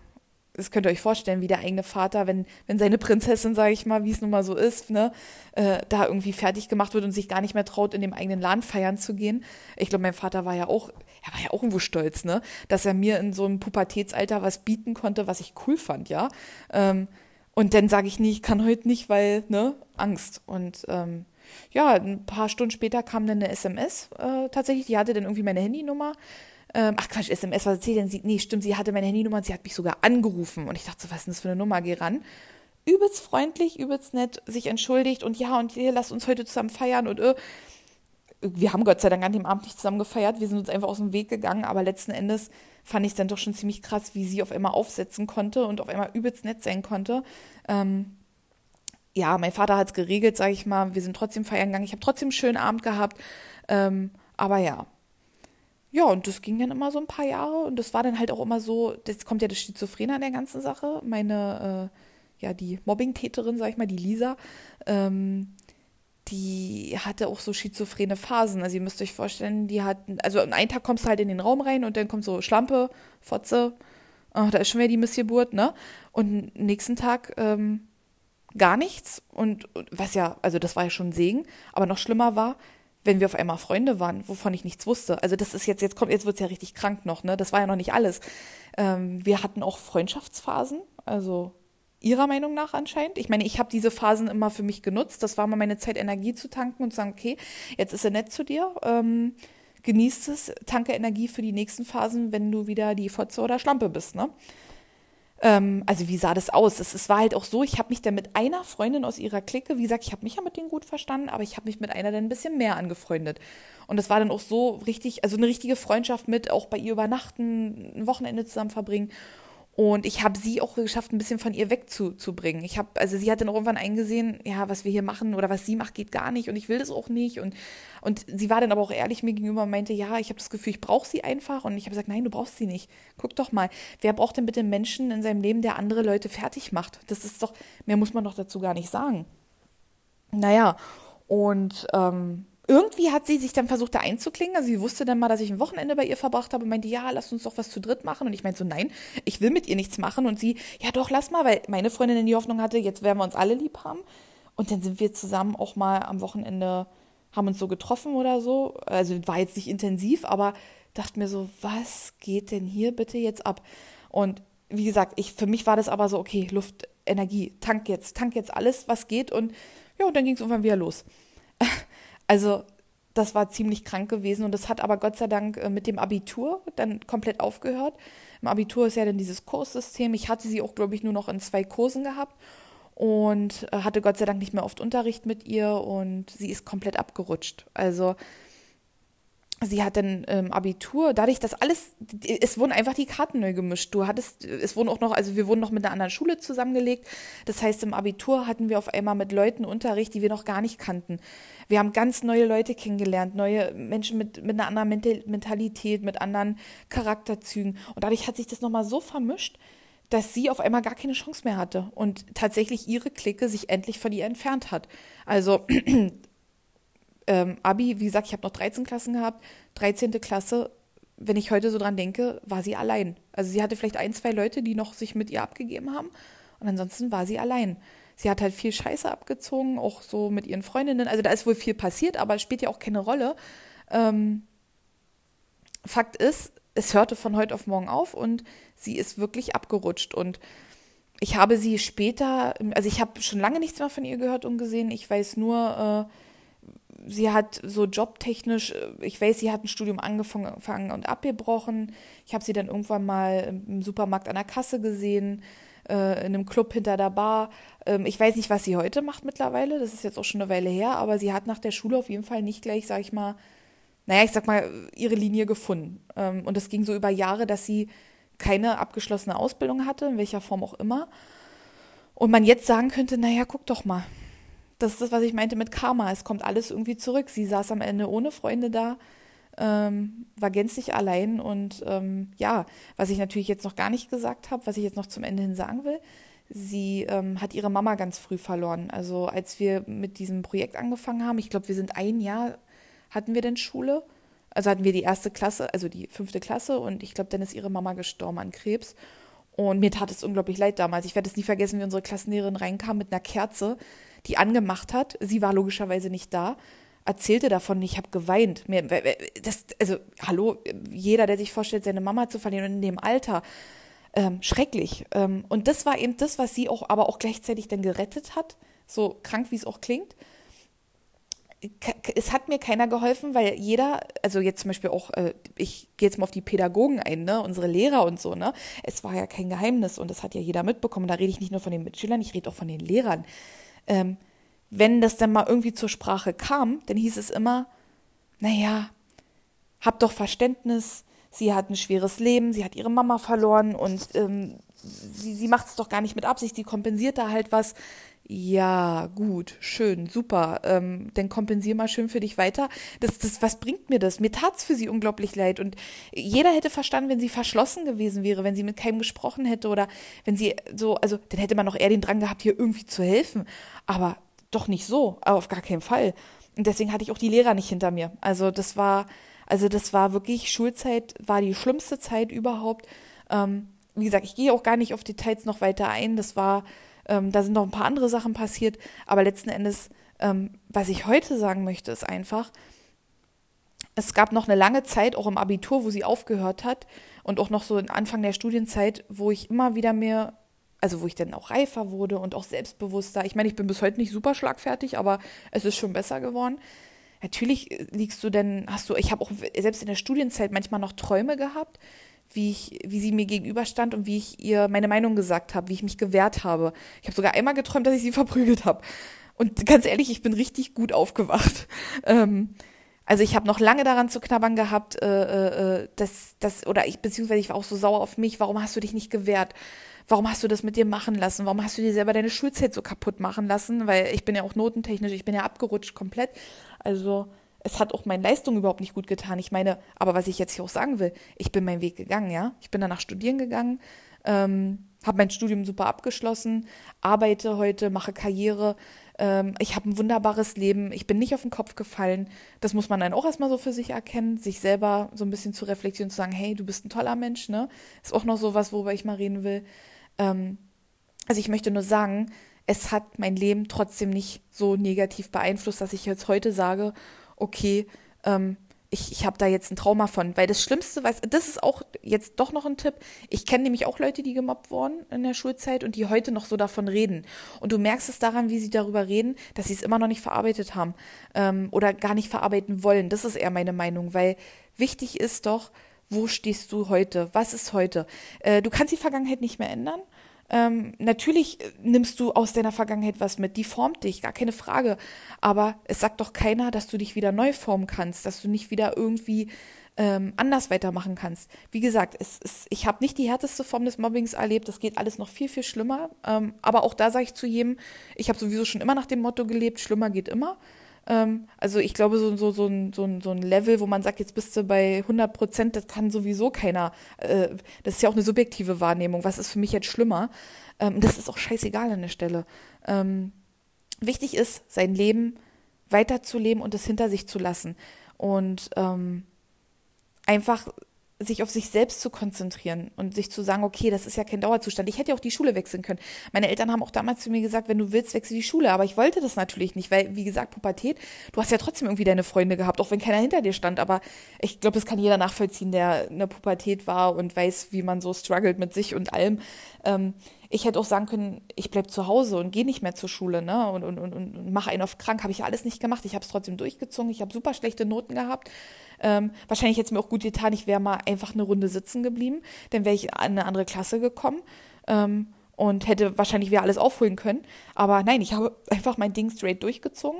das könnt ihr euch vorstellen, wie der eigene Vater, wenn, wenn seine Prinzessin, sage ich mal, wie es nun mal so ist, ne, äh, da irgendwie fertig gemacht wird und sich gar nicht mehr traut, in dem eigenen Laden feiern zu gehen. Ich glaube, mein Vater war ja auch, er war ja auch irgendwo stolz, ne, dass er mir in so einem Pubertätsalter was bieten konnte, was ich cool fand, ja. Ähm, und dann sage ich nie, ich kann heute nicht, weil, ne, Angst. Und ähm, ja, ein paar Stunden später kam dann eine SMS äh, tatsächlich, die hatte dann irgendwie meine Handynummer ähm, ach Quatsch, SMS, was erzählt denn sie? Nee, stimmt, sie hatte meine Handynummer und sie hat mich sogar angerufen. Und ich dachte so, was ist denn das für eine Nummer? Geh ran. Übelst freundlich, übelst nett, sich entschuldigt und ja, und hier, lasst uns heute zusammen feiern und äh, wir haben Gott sei Dank an dem Abend nicht zusammen gefeiert, wir sind uns einfach aus dem Weg gegangen, aber letzten Endes fand ich es dann doch schon ziemlich krass, wie sie auf einmal aufsetzen konnte und auf einmal übelst nett sein konnte. Ähm, ja, mein Vater hat es geregelt, sage ich mal. Wir sind trotzdem feiern gegangen. Ich habe trotzdem einen schönen Abend gehabt. Ähm, aber ja, ja, und das ging dann immer so ein paar Jahre und das war dann halt auch immer so, das kommt ja das Schizophren an der ganzen Sache. Meine, äh, ja, die Mobbing-Täterin, sag ich mal, die Lisa, ähm, die hatte auch so schizophrene Phasen. Also ihr müsst euch vorstellen, die hatten, also an einem Tag kommst du halt in den Raum rein und dann kommt so Schlampe, Fotze, oh, da ist schon wieder die Missgeburt, ne? Und nächsten Tag ähm, gar nichts und was ja, also das war ja schon ein Segen, aber noch schlimmer war, wenn wir auf einmal Freunde waren, wovon ich nichts wusste. Also das ist jetzt, jetzt kommt, jetzt wird's ja richtig krank noch, ne? Das war ja noch nicht alles. Ähm, wir hatten auch Freundschaftsphasen, also ihrer Meinung nach anscheinend. Ich meine, ich habe diese Phasen immer für mich genutzt. Das war mal meine Zeit, Energie zu tanken und zu sagen, okay, jetzt ist er nett zu dir. Ähm, genießt es, tanke Energie für die nächsten Phasen, wenn du wieder die Fotze oder Schlampe bist, ne? Ähm, also wie sah das aus? Es, es war halt auch so, ich habe mich dann mit einer Freundin aus ihrer Clique, wie gesagt, ich habe mich ja mit denen gut verstanden, aber ich habe mich mit einer dann ein bisschen mehr angefreundet. Und das war dann auch so richtig, also eine richtige Freundschaft mit, auch bei ihr übernachten, ein Wochenende zusammen verbringen. Und ich habe sie auch geschafft, ein bisschen von ihr wegzubringen. Ich habe, also sie hat dann irgendwann eingesehen, ja, was wir hier machen oder was sie macht, geht gar nicht und ich will das auch nicht. Und, und sie war dann aber auch ehrlich mir gegenüber und meinte, ja, ich habe das Gefühl, ich brauche sie einfach. Und ich habe gesagt, nein, du brauchst sie nicht. Guck doch mal, wer braucht denn bitte einen Menschen in seinem Leben, der andere Leute fertig macht? Das ist doch, mehr muss man doch dazu gar nicht sagen. Naja, und ähm, irgendwie hat sie sich dann versucht, da einzuklingen. Also sie wusste dann mal, dass ich ein Wochenende bei ihr verbracht habe und meinte, ja, lass uns doch was zu dritt machen. Und ich meinte so, nein, ich will mit ihr nichts machen. Und sie, ja doch, lass mal, weil meine Freundin in die Hoffnung hatte, jetzt werden wir uns alle lieb haben. Und dann sind wir zusammen auch mal am Wochenende, haben uns so getroffen oder so. Also war jetzt nicht intensiv, aber dachte mir so, was geht denn hier bitte jetzt ab? Und wie gesagt, ich, für mich war das aber so, okay, Luft, Energie, tank jetzt, tank jetzt alles, was geht. Und ja, und dann ging es irgendwann wieder los. Also das war ziemlich krank gewesen und das hat aber Gott sei Dank äh, mit dem Abitur dann komplett aufgehört. Im Abitur ist ja dann dieses Kurssystem. Ich hatte sie auch, glaube ich, nur noch in zwei Kursen gehabt und äh, hatte Gott sei Dank nicht mehr oft Unterricht mit ihr und sie ist komplett abgerutscht. Also sie hat dann ähm, Abitur, dadurch, dass alles, es wurden einfach die Karten neu gemischt. Du hattest, es wurden auch noch, also wir wurden noch mit einer anderen Schule zusammengelegt. Das heißt, im Abitur hatten wir auf einmal mit Leuten Unterricht, die wir noch gar nicht kannten. Wir haben ganz neue Leute kennengelernt, neue Menschen mit, mit einer anderen Mentalität, mit anderen Charakterzügen. Und dadurch hat sich das nochmal so vermischt, dass sie auf einmal gar keine Chance mehr hatte und tatsächlich ihre Clique sich endlich von ihr entfernt hat. Also ähm, Abi, wie gesagt, ich habe noch 13 Klassen gehabt, 13. Klasse, wenn ich heute so dran denke, war sie allein. Also sie hatte vielleicht ein, zwei Leute, die noch sich mit ihr abgegeben haben und ansonsten war sie allein. Sie hat halt viel Scheiße abgezogen, auch so mit ihren Freundinnen. Also da ist wohl viel passiert, aber es spielt ja auch keine Rolle. Ähm, Fakt ist, es hörte von heute auf morgen auf und sie ist wirklich abgerutscht. Und ich habe sie später, also ich habe schon lange nichts mehr von ihr gehört und gesehen. Ich weiß nur, äh, sie hat so jobtechnisch, äh, ich weiß, sie hat ein Studium angefangen und abgebrochen. Ich habe sie dann irgendwann mal im Supermarkt an der Kasse gesehen, äh, in einem Club hinter der Bar. Ähm, ich weiß nicht, was sie heute macht mittlerweile, das ist jetzt auch schon eine Weile her, aber sie hat nach der Schule auf jeden Fall nicht gleich, sag ich mal, naja, ich sag mal, ihre Linie gefunden. Ähm, und das ging so über Jahre, dass sie keine abgeschlossene Ausbildung hatte, in welcher Form auch immer. Und man jetzt sagen könnte, naja, guck doch mal, das ist das, was ich meinte mit Karma. Es kommt alles irgendwie zurück. Sie saß am Ende ohne Freunde da, ähm, war gänzlich allein. Und ähm, ja, was ich natürlich jetzt noch gar nicht gesagt habe, was ich jetzt noch zum Ende hin sagen will, sie ähm, hat ihre Mama ganz früh verloren. Also als wir mit diesem Projekt angefangen haben, ich glaube, wir sind ein Jahr, hatten wir denn Schule. Also hatten wir die erste Klasse, also die fünfte Klasse und ich glaube, dann ist ihre Mama gestorben an Krebs. Und mir tat es unglaublich leid damals. Ich werde es nie vergessen, wie unsere Klassenlehrerin reinkam mit einer Kerze die angemacht hat. Sie war logischerweise nicht da, erzählte davon, ich habe geweint. Das, also, hallo, jeder, der sich vorstellt, seine Mama zu verlieren in dem Alter, ähm, schrecklich. Ähm, und das war eben das, was sie auch, aber auch gleichzeitig dann gerettet hat, so krank wie es auch klingt. Es hat mir keiner geholfen, weil jeder, also jetzt zum Beispiel auch, äh, ich gehe jetzt mal auf die Pädagogen ein, ne, unsere Lehrer und so, ne, es war ja kein Geheimnis und das hat ja jeder mitbekommen. Da rede ich nicht nur von den Mitschülern, ich rede auch von den Lehrern ähm, wenn das dann mal irgendwie zur Sprache kam, dann hieß es immer, naja, hab doch Verständnis, sie hat ein schweres Leben, sie hat ihre Mama verloren und ähm, sie, sie macht es doch gar nicht mit Absicht, sie kompensiert da halt was. Ja, gut, schön, super. Ähm, dann kompensier mal schön für dich weiter. Das, das, was bringt mir das? Mir tat's für sie unglaublich leid. Und jeder hätte verstanden, wenn sie verschlossen gewesen wäre, wenn sie mit keinem gesprochen hätte oder wenn sie so, also dann hätte man auch eher den Drang gehabt, hier irgendwie zu helfen. Aber doch nicht so, auf gar keinen Fall. Und deswegen hatte ich auch die Lehrer nicht hinter mir. Also das war, also das war wirklich, Schulzeit war die schlimmste Zeit überhaupt. Ähm, wie gesagt, ich gehe auch gar nicht auf Details noch weiter ein. Das war ähm, da sind noch ein paar andere Sachen passiert, aber letzten Endes, ähm, was ich heute sagen möchte, ist einfach, es gab noch eine lange Zeit, auch im Abitur, wo sie aufgehört hat und auch noch so Anfang der Studienzeit, wo ich immer wieder mehr, also wo ich dann auch reifer wurde und auch selbstbewusster. Ich meine, ich bin bis heute nicht super schlagfertig, aber es ist schon besser geworden. Natürlich liegst du denn, hast du, ich habe auch selbst in der Studienzeit manchmal noch Träume gehabt, wie ich, wie sie mir gegenüberstand und wie ich ihr meine Meinung gesagt habe, wie ich mich gewehrt habe. Ich habe sogar einmal geträumt, dass ich sie verprügelt habe. Und ganz ehrlich, ich bin richtig gut aufgewacht. Ähm, also ich habe noch lange daran zu knabbern gehabt, äh, äh, äh, dass das oder ich beziehungsweise ich war auch so sauer auf mich. Warum hast du dich nicht gewehrt? Warum hast du das mit dir machen lassen? Warum hast du dir selber deine Schulzeit so kaputt machen lassen? Weil ich bin ja auch notentechnisch, ich bin ja abgerutscht komplett. Also es hat auch meine Leistung überhaupt nicht gut getan. Ich meine, aber was ich jetzt hier auch sagen will, ich bin meinen Weg gegangen, ja. Ich bin danach studieren gegangen, ähm, habe mein Studium super abgeschlossen, arbeite heute, mache Karriere. Ähm, ich habe ein wunderbares Leben. Ich bin nicht auf den Kopf gefallen. Das muss man dann auch erstmal so für sich erkennen, sich selber so ein bisschen zu reflektieren zu sagen, hey, du bist ein toller Mensch, ne? Ist auch noch so was, worüber ich mal reden will. Ähm, also ich möchte nur sagen, es hat mein Leben trotzdem nicht so negativ beeinflusst, dass ich jetzt heute sage, okay, ähm, ich, ich habe da jetzt ein Trauma von. Weil das Schlimmste, weiß, das ist auch jetzt doch noch ein Tipp. Ich kenne nämlich auch Leute, die gemobbt wurden in der Schulzeit und die heute noch so davon reden. Und du merkst es daran, wie sie darüber reden, dass sie es immer noch nicht verarbeitet haben ähm, oder gar nicht verarbeiten wollen. Das ist eher meine Meinung, weil wichtig ist doch, wo stehst du heute? Was ist heute? Äh, du kannst die Vergangenheit nicht mehr ändern. Ähm, natürlich äh, nimmst du aus deiner Vergangenheit was mit, die formt dich, gar keine Frage. Aber es sagt doch keiner, dass du dich wieder neu formen kannst, dass du nicht wieder irgendwie ähm, anders weitermachen kannst. Wie gesagt, es, es, ich habe nicht die härteste Form des Mobbings erlebt, das geht alles noch viel, viel schlimmer. Ähm, aber auch da sage ich zu jedem, ich habe sowieso schon immer nach dem Motto gelebt, schlimmer geht immer. Ähm, also ich glaube, so, so, so, ein, so, so ein Level, wo man sagt, jetzt bist du bei 100 Prozent, das kann sowieso keiner. Äh, das ist ja auch eine subjektive Wahrnehmung. Was ist für mich jetzt schlimmer? Ähm, das ist auch scheißegal an der Stelle. Ähm, wichtig ist, sein Leben weiterzuleben und es hinter sich zu lassen. Und ähm, einfach sich auf sich selbst zu konzentrieren und sich zu sagen, okay, das ist ja kein Dauerzustand. Ich hätte ja auch die Schule wechseln können. Meine Eltern haben auch damals zu mir gesagt, wenn du willst, wechsel die Schule. Aber ich wollte das natürlich nicht, weil, wie gesagt, Pubertät, du hast ja trotzdem irgendwie deine Freunde gehabt, auch wenn keiner hinter dir stand. Aber ich glaube, das kann jeder nachvollziehen, der in der Pubertät war und weiß, wie man so struggelt mit sich und allem. Ähm, ich hätte auch sagen können, ich bleib zu Hause und gehe nicht mehr zur Schule, ne? Und, und, und, und mache einen auf krank. Habe ich alles nicht gemacht. Ich habe es trotzdem durchgezogen. Ich habe super schlechte Noten gehabt. Ähm, wahrscheinlich hätte es mir auch gut getan, ich wäre mal einfach eine Runde sitzen geblieben. Dann wäre ich in eine andere Klasse gekommen. Ähm, und hätte wahrscheinlich wieder alles aufholen können. Aber nein, ich habe einfach mein Ding straight durchgezogen.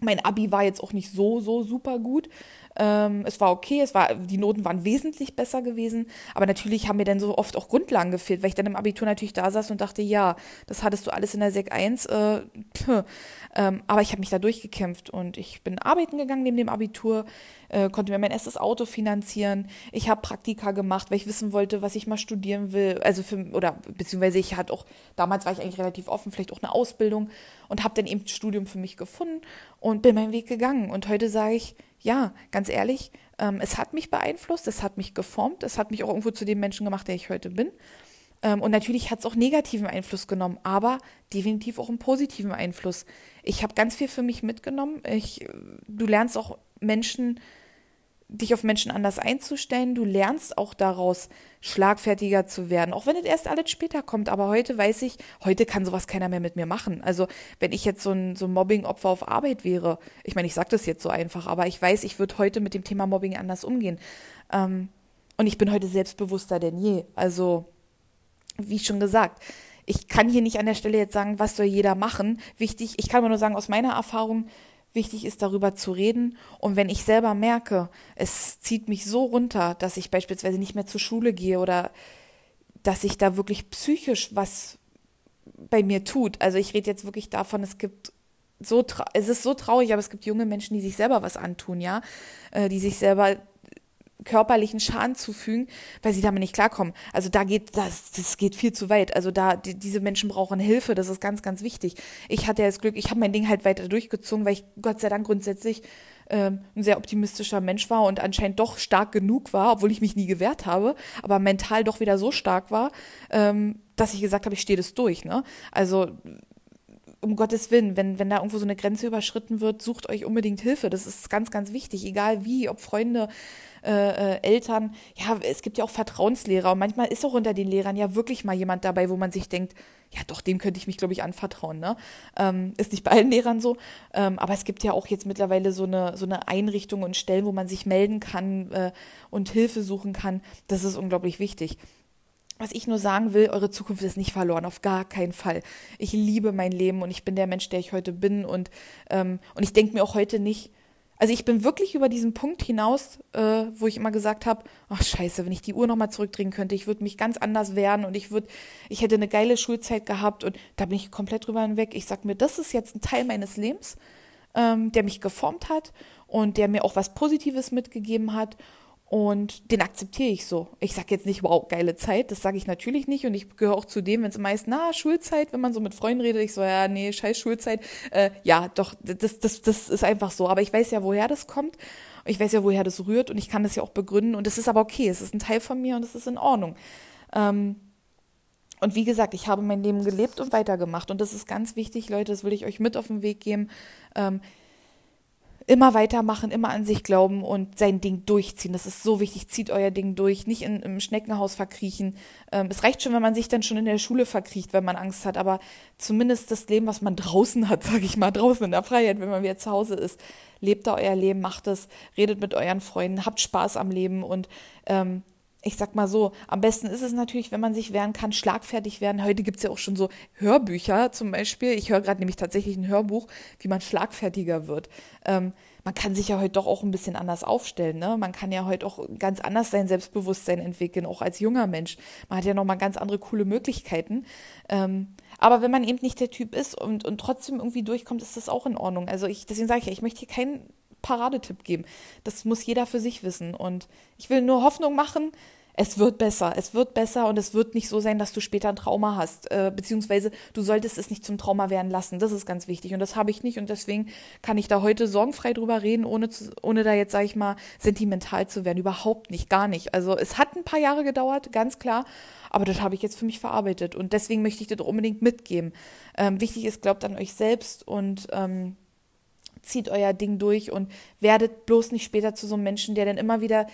Mein Abi war jetzt auch nicht so, so super gut. Ähm, es war okay, es war, die Noten waren wesentlich besser gewesen, aber natürlich haben mir dann so oft auch Grundlagen gefehlt, weil ich dann im Abitur natürlich da saß und dachte, ja, das hattest du alles in der Sek 1, äh, ähm, aber ich habe mich da durchgekämpft und ich bin arbeiten gegangen neben dem Abitur, äh, konnte mir mein erstes Auto finanzieren, ich habe Praktika gemacht, weil ich wissen wollte, was ich mal studieren will, also für, oder beziehungsweise ich hatte auch, damals war ich eigentlich relativ offen, vielleicht auch eine Ausbildung und habe dann eben Studium für mich gefunden und bin meinen Weg gegangen und heute sage ich, ja, ganz ehrlich, ähm, es hat mich beeinflusst, es hat mich geformt, es hat mich auch irgendwo zu dem Menschen gemacht, der ich heute bin. Ähm, und natürlich hat es auch negativen Einfluss genommen, aber definitiv auch einen positiven Einfluss. Ich habe ganz viel für mich mitgenommen. Ich, du lernst auch Menschen dich auf Menschen anders einzustellen. Du lernst auch daraus, schlagfertiger zu werden. Auch wenn es erst alles später kommt. Aber heute weiß ich, heute kann sowas keiner mehr mit mir machen. Also, wenn ich jetzt so ein, so ein Mobbing-Opfer auf Arbeit wäre, ich meine, ich sage das jetzt so einfach, aber ich weiß, ich würde heute mit dem Thema Mobbing anders umgehen. Ähm, und ich bin heute selbstbewusster denn je. Also, wie schon gesagt, ich kann hier nicht an der Stelle jetzt sagen, was soll jeder machen. Wichtig, ich kann nur sagen, aus meiner Erfahrung, wichtig ist, darüber zu reden. Und wenn ich selber merke, es zieht mich so runter, dass ich beispielsweise nicht mehr zur Schule gehe oder dass sich da wirklich psychisch was bei mir tut. Also ich rede jetzt wirklich davon, es gibt so, es ist so traurig, aber es gibt junge Menschen, die sich selber was antun, ja, äh, die sich selber körperlichen Schaden zufügen, weil sie damit nicht klarkommen. Also da geht das, das geht viel zu weit. Also da die, diese Menschen brauchen Hilfe. Das ist ganz, ganz wichtig. Ich hatte ja das Glück, ich habe mein Ding halt weiter durchgezogen, weil ich Gott sei Dank grundsätzlich ähm, ein sehr optimistischer Mensch war und anscheinend doch stark genug war, obwohl ich mich nie gewehrt habe, aber mental doch wieder so stark war, ähm, dass ich gesagt habe, ich stehe das durch. Ne? Also um Gottes Willen, wenn, wenn da irgendwo so eine Grenze überschritten wird, sucht euch unbedingt Hilfe. Das ist ganz, ganz wichtig, egal wie, ob Freunde, äh, äh, Eltern. Ja, es gibt ja auch Vertrauenslehrer und manchmal ist auch unter den Lehrern ja wirklich mal jemand dabei, wo man sich denkt, ja doch, dem könnte ich mich, glaube ich, anvertrauen. Ne? Ähm, ist nicht bei allen Lehrern so, ähm, aber es gibt ja auch jetzt mittlerweile so eine, so eine Einrichtung und Stellen, wo man sich melden kann äh, und Hilfe suchen kann. Das ist unglaublich wichtig. Was ich nur sagen will, eure Zukunft ist nicht verloren, auf gar keinen Fall. Ich liebe mein Leben und ich bin der Mensch, der ich heute bin und, ähm, und ich denke mir auch heute nicht, also ich bin wirklich über diesen Punkt hinaus, äh, wo ich immer gesagt habe, ach scheiße, wenn ich die Uhr nochmal zurückdrehen könnte, ich würde mich ganz anders wehren und ich würde, ich hätte eine geile Schulzeit gehabt und da bin ich komplett drüber hinweg. Ich sag mir, das ist jetzt ein Teil meines Lebens, ähm, der mich geformt hat und der mir auch was Positives mitgegeben hat und den akzeptiere ich so. Ich sage jetzt nicht, wow, geile Zeit, das sage ich natürlich nicht. Und ich gehöre auch zu dem, wenn es meist, na, Schulzeit, wenn man so mit Freunden redet, ich so, ja, nee, scheiß Schulzeit. Äh, ja, doch, das, das, das ist einfach so. Aber ich weiß ja, woher das kommt. Ich weiß ja, woher das rührt und ich kann das ja auch begründen. Und das ist aber okay, es ist ein Teil von mir und es ist in Ordnung. Ähm, und wie gesagt, ich habe mein Leben gelebt und weitergemacht. Und das ist ganz wichtig, Leute, das will ich euch mit auf den Weg geben. Ähm, immer weitermachen, immer an sich glauben und sein Ding durchziehen. Das ist so wichtig. Zieht euer Ding durch, nicht in, im Schneckenhaus verkriechen. Ähm, es reicht schon, wenn man sich dann schon in der Schule verkriecht, wenn man Angst hat. Aber zumindest das Leben, was man draußen hat, sage ich mal, draußen in der Freiheit, wenn man wieder zu Hause ist, lebt da euer Leben, macht es, redet mit euren Freunden, habt Spaß am Leben und ähm, ich sag mal so, am besten ist es natürlich, wenn man sich wehren kann, schlagfertig werden. Heute gibt's ja auch schon so Hörbücher zum Beispiel. Ich höre gerade nämlich tatsächlich ein Hörbuch, wie man schlagfertiger wird. Ähm, man kann sich ja heute doch auch ein bisschen anders aufstellen. Ne? Man kann ja heute auch ganz anders sein Selbstbewusstsein entwickeln, auch als junger Mensch. Man hat ja nochmal ganz andere coole Möglichkeiten. Ähm, aber wenn man eben nicht der Typ ist und, und trotzdem irgendwie durchkommt, ist das auch in Ordnung. Also ich, deswegen sage ich ja, ich möchte hier keinen Paradetipp geben. Das muss jeder für sich wissen. Und ich will nur Hoffnung machen, es wird besser, es wird besser und es wird nicht so sein, dass du später ein Trauma hast, äh, beziehungsweise du solltest es nicht zum Trauma werden lassen. Das ist ganz wichtig und das habe ich nicht und deswegen kann ich da heute sorgenfrei drüber reden, ohne, zu, ohne da jetzt, sage ich mal, sentimental zu werden. Überhaupt nicht, gar nicht. Also es hat ein paar Jahre gedauert, ganz klar, aber das habe ich jetzt für mich verarbeitet und deswegen möchte ich das unbedingt mitgeben. Ähm, wichtig ist, glaubt an euch selbst und ähm, zieht euer Ding durch und werdet bloß nicht später zu so einem Menschen, der dann immer wieder,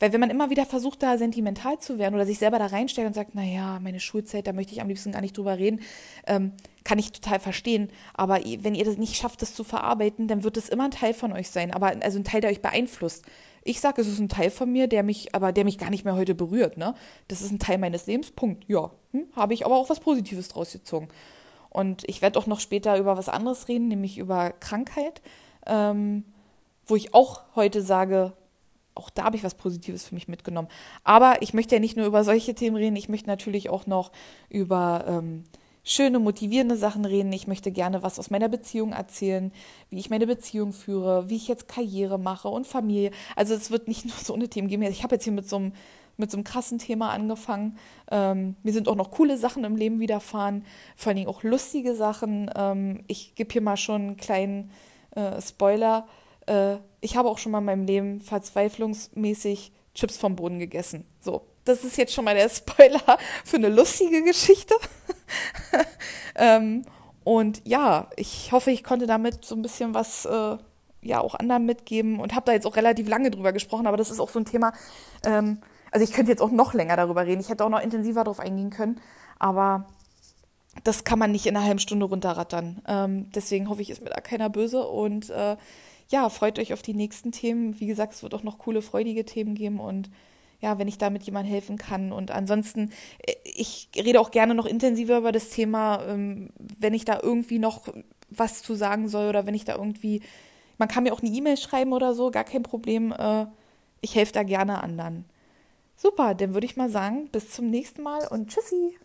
weil wenn man immer wieder versucht, da sentimental zu werden oder sich selber da reinstellt und sagt, naja, meine Schulzeit, da möchte ich am liebsten gar nicht drüber reden, ähm, kann ich total verstehen. Aber wenn ihr das nicht schafft, das zu verarbeiten, dann wird es immer ein Teil von euch sein, aber also ein Teil, der euch beeinflusst. Ich sage, es ist ein Teil von mir, der mich, aber der mich gar nicht mehr heute berührt. Ne? Das ist ein Teil meines Lebens. Punkt. Ja, hm? habe ich aber auch was Positives draus gezogen. Und ich werde auch noch später über was anderes reden, nämlich über Krankheit, ähm, wo ich auch heute sage, auch da habe ich was Positives für mich mitgenommen. Aber ich möchte ja nicht nur über solche Themen reden, ich möchte natürlich auch noch über ähm, schöne, motivierende Sachen reden. Ich möchte gerne was aus meiner Beziehung erzählen, wie ich meine Beziehung führe, wie ich jetzt Karriere mache und Familie. Also es wird nicht nur so eine Themen geben. Ich habe jetzt hier mit so einem mit so einem krassen Thema angefangen. Ähm, mir sind auch noch coole Sachen im Leben widerfahren, vor allen Dingen auch lustige Sachen. Ähm, ich gebe hier mal schon einen kleinen äh, Spoiler. Äh, ich habe auch schon mal in meinem Leben verzweiflungsmäßig Chips vom Boden gegessen. So, das ist jetzt schon mal der Spoiler für eine lustige Geschichte. ähm, und ja, ich hoffe, ich konnte damit so ein bisschen was äh, ja auch anderen mitgeben und habe da jetzt auch relativ lange drüber gesprochen, aber das ist auch so ein Thema, ähm, also ich könnte jetzt auch noch länger darüber reden. Ich hätte auch noch intensiver darauf eingehen können. Aber das kann man nicht in einer halben Stunde runterrattern. Ähm, deswegen hoffe ich, ist mir da keiner böse. Und äh, ja, freut euch auf die nächsten Themen. Wie gesagt, es wird auch noch coole, freudige Themen geben. Und ja, wenn ich damit jemand helfen kann. Und ansonsten, äh, ich rede auch gerne noch intensiver über das Thema, ähm, wenn ich da irgendwie noch was zu sagen soll oder wenn ich da irgendwie, man kann mir auch eine E-Mail schreiben oder so, gar kein Problem. Äh, ich helfe da gerne anderen. Super, dann würde ich mal sagen, bis zum nächsten Mal und tschüssi.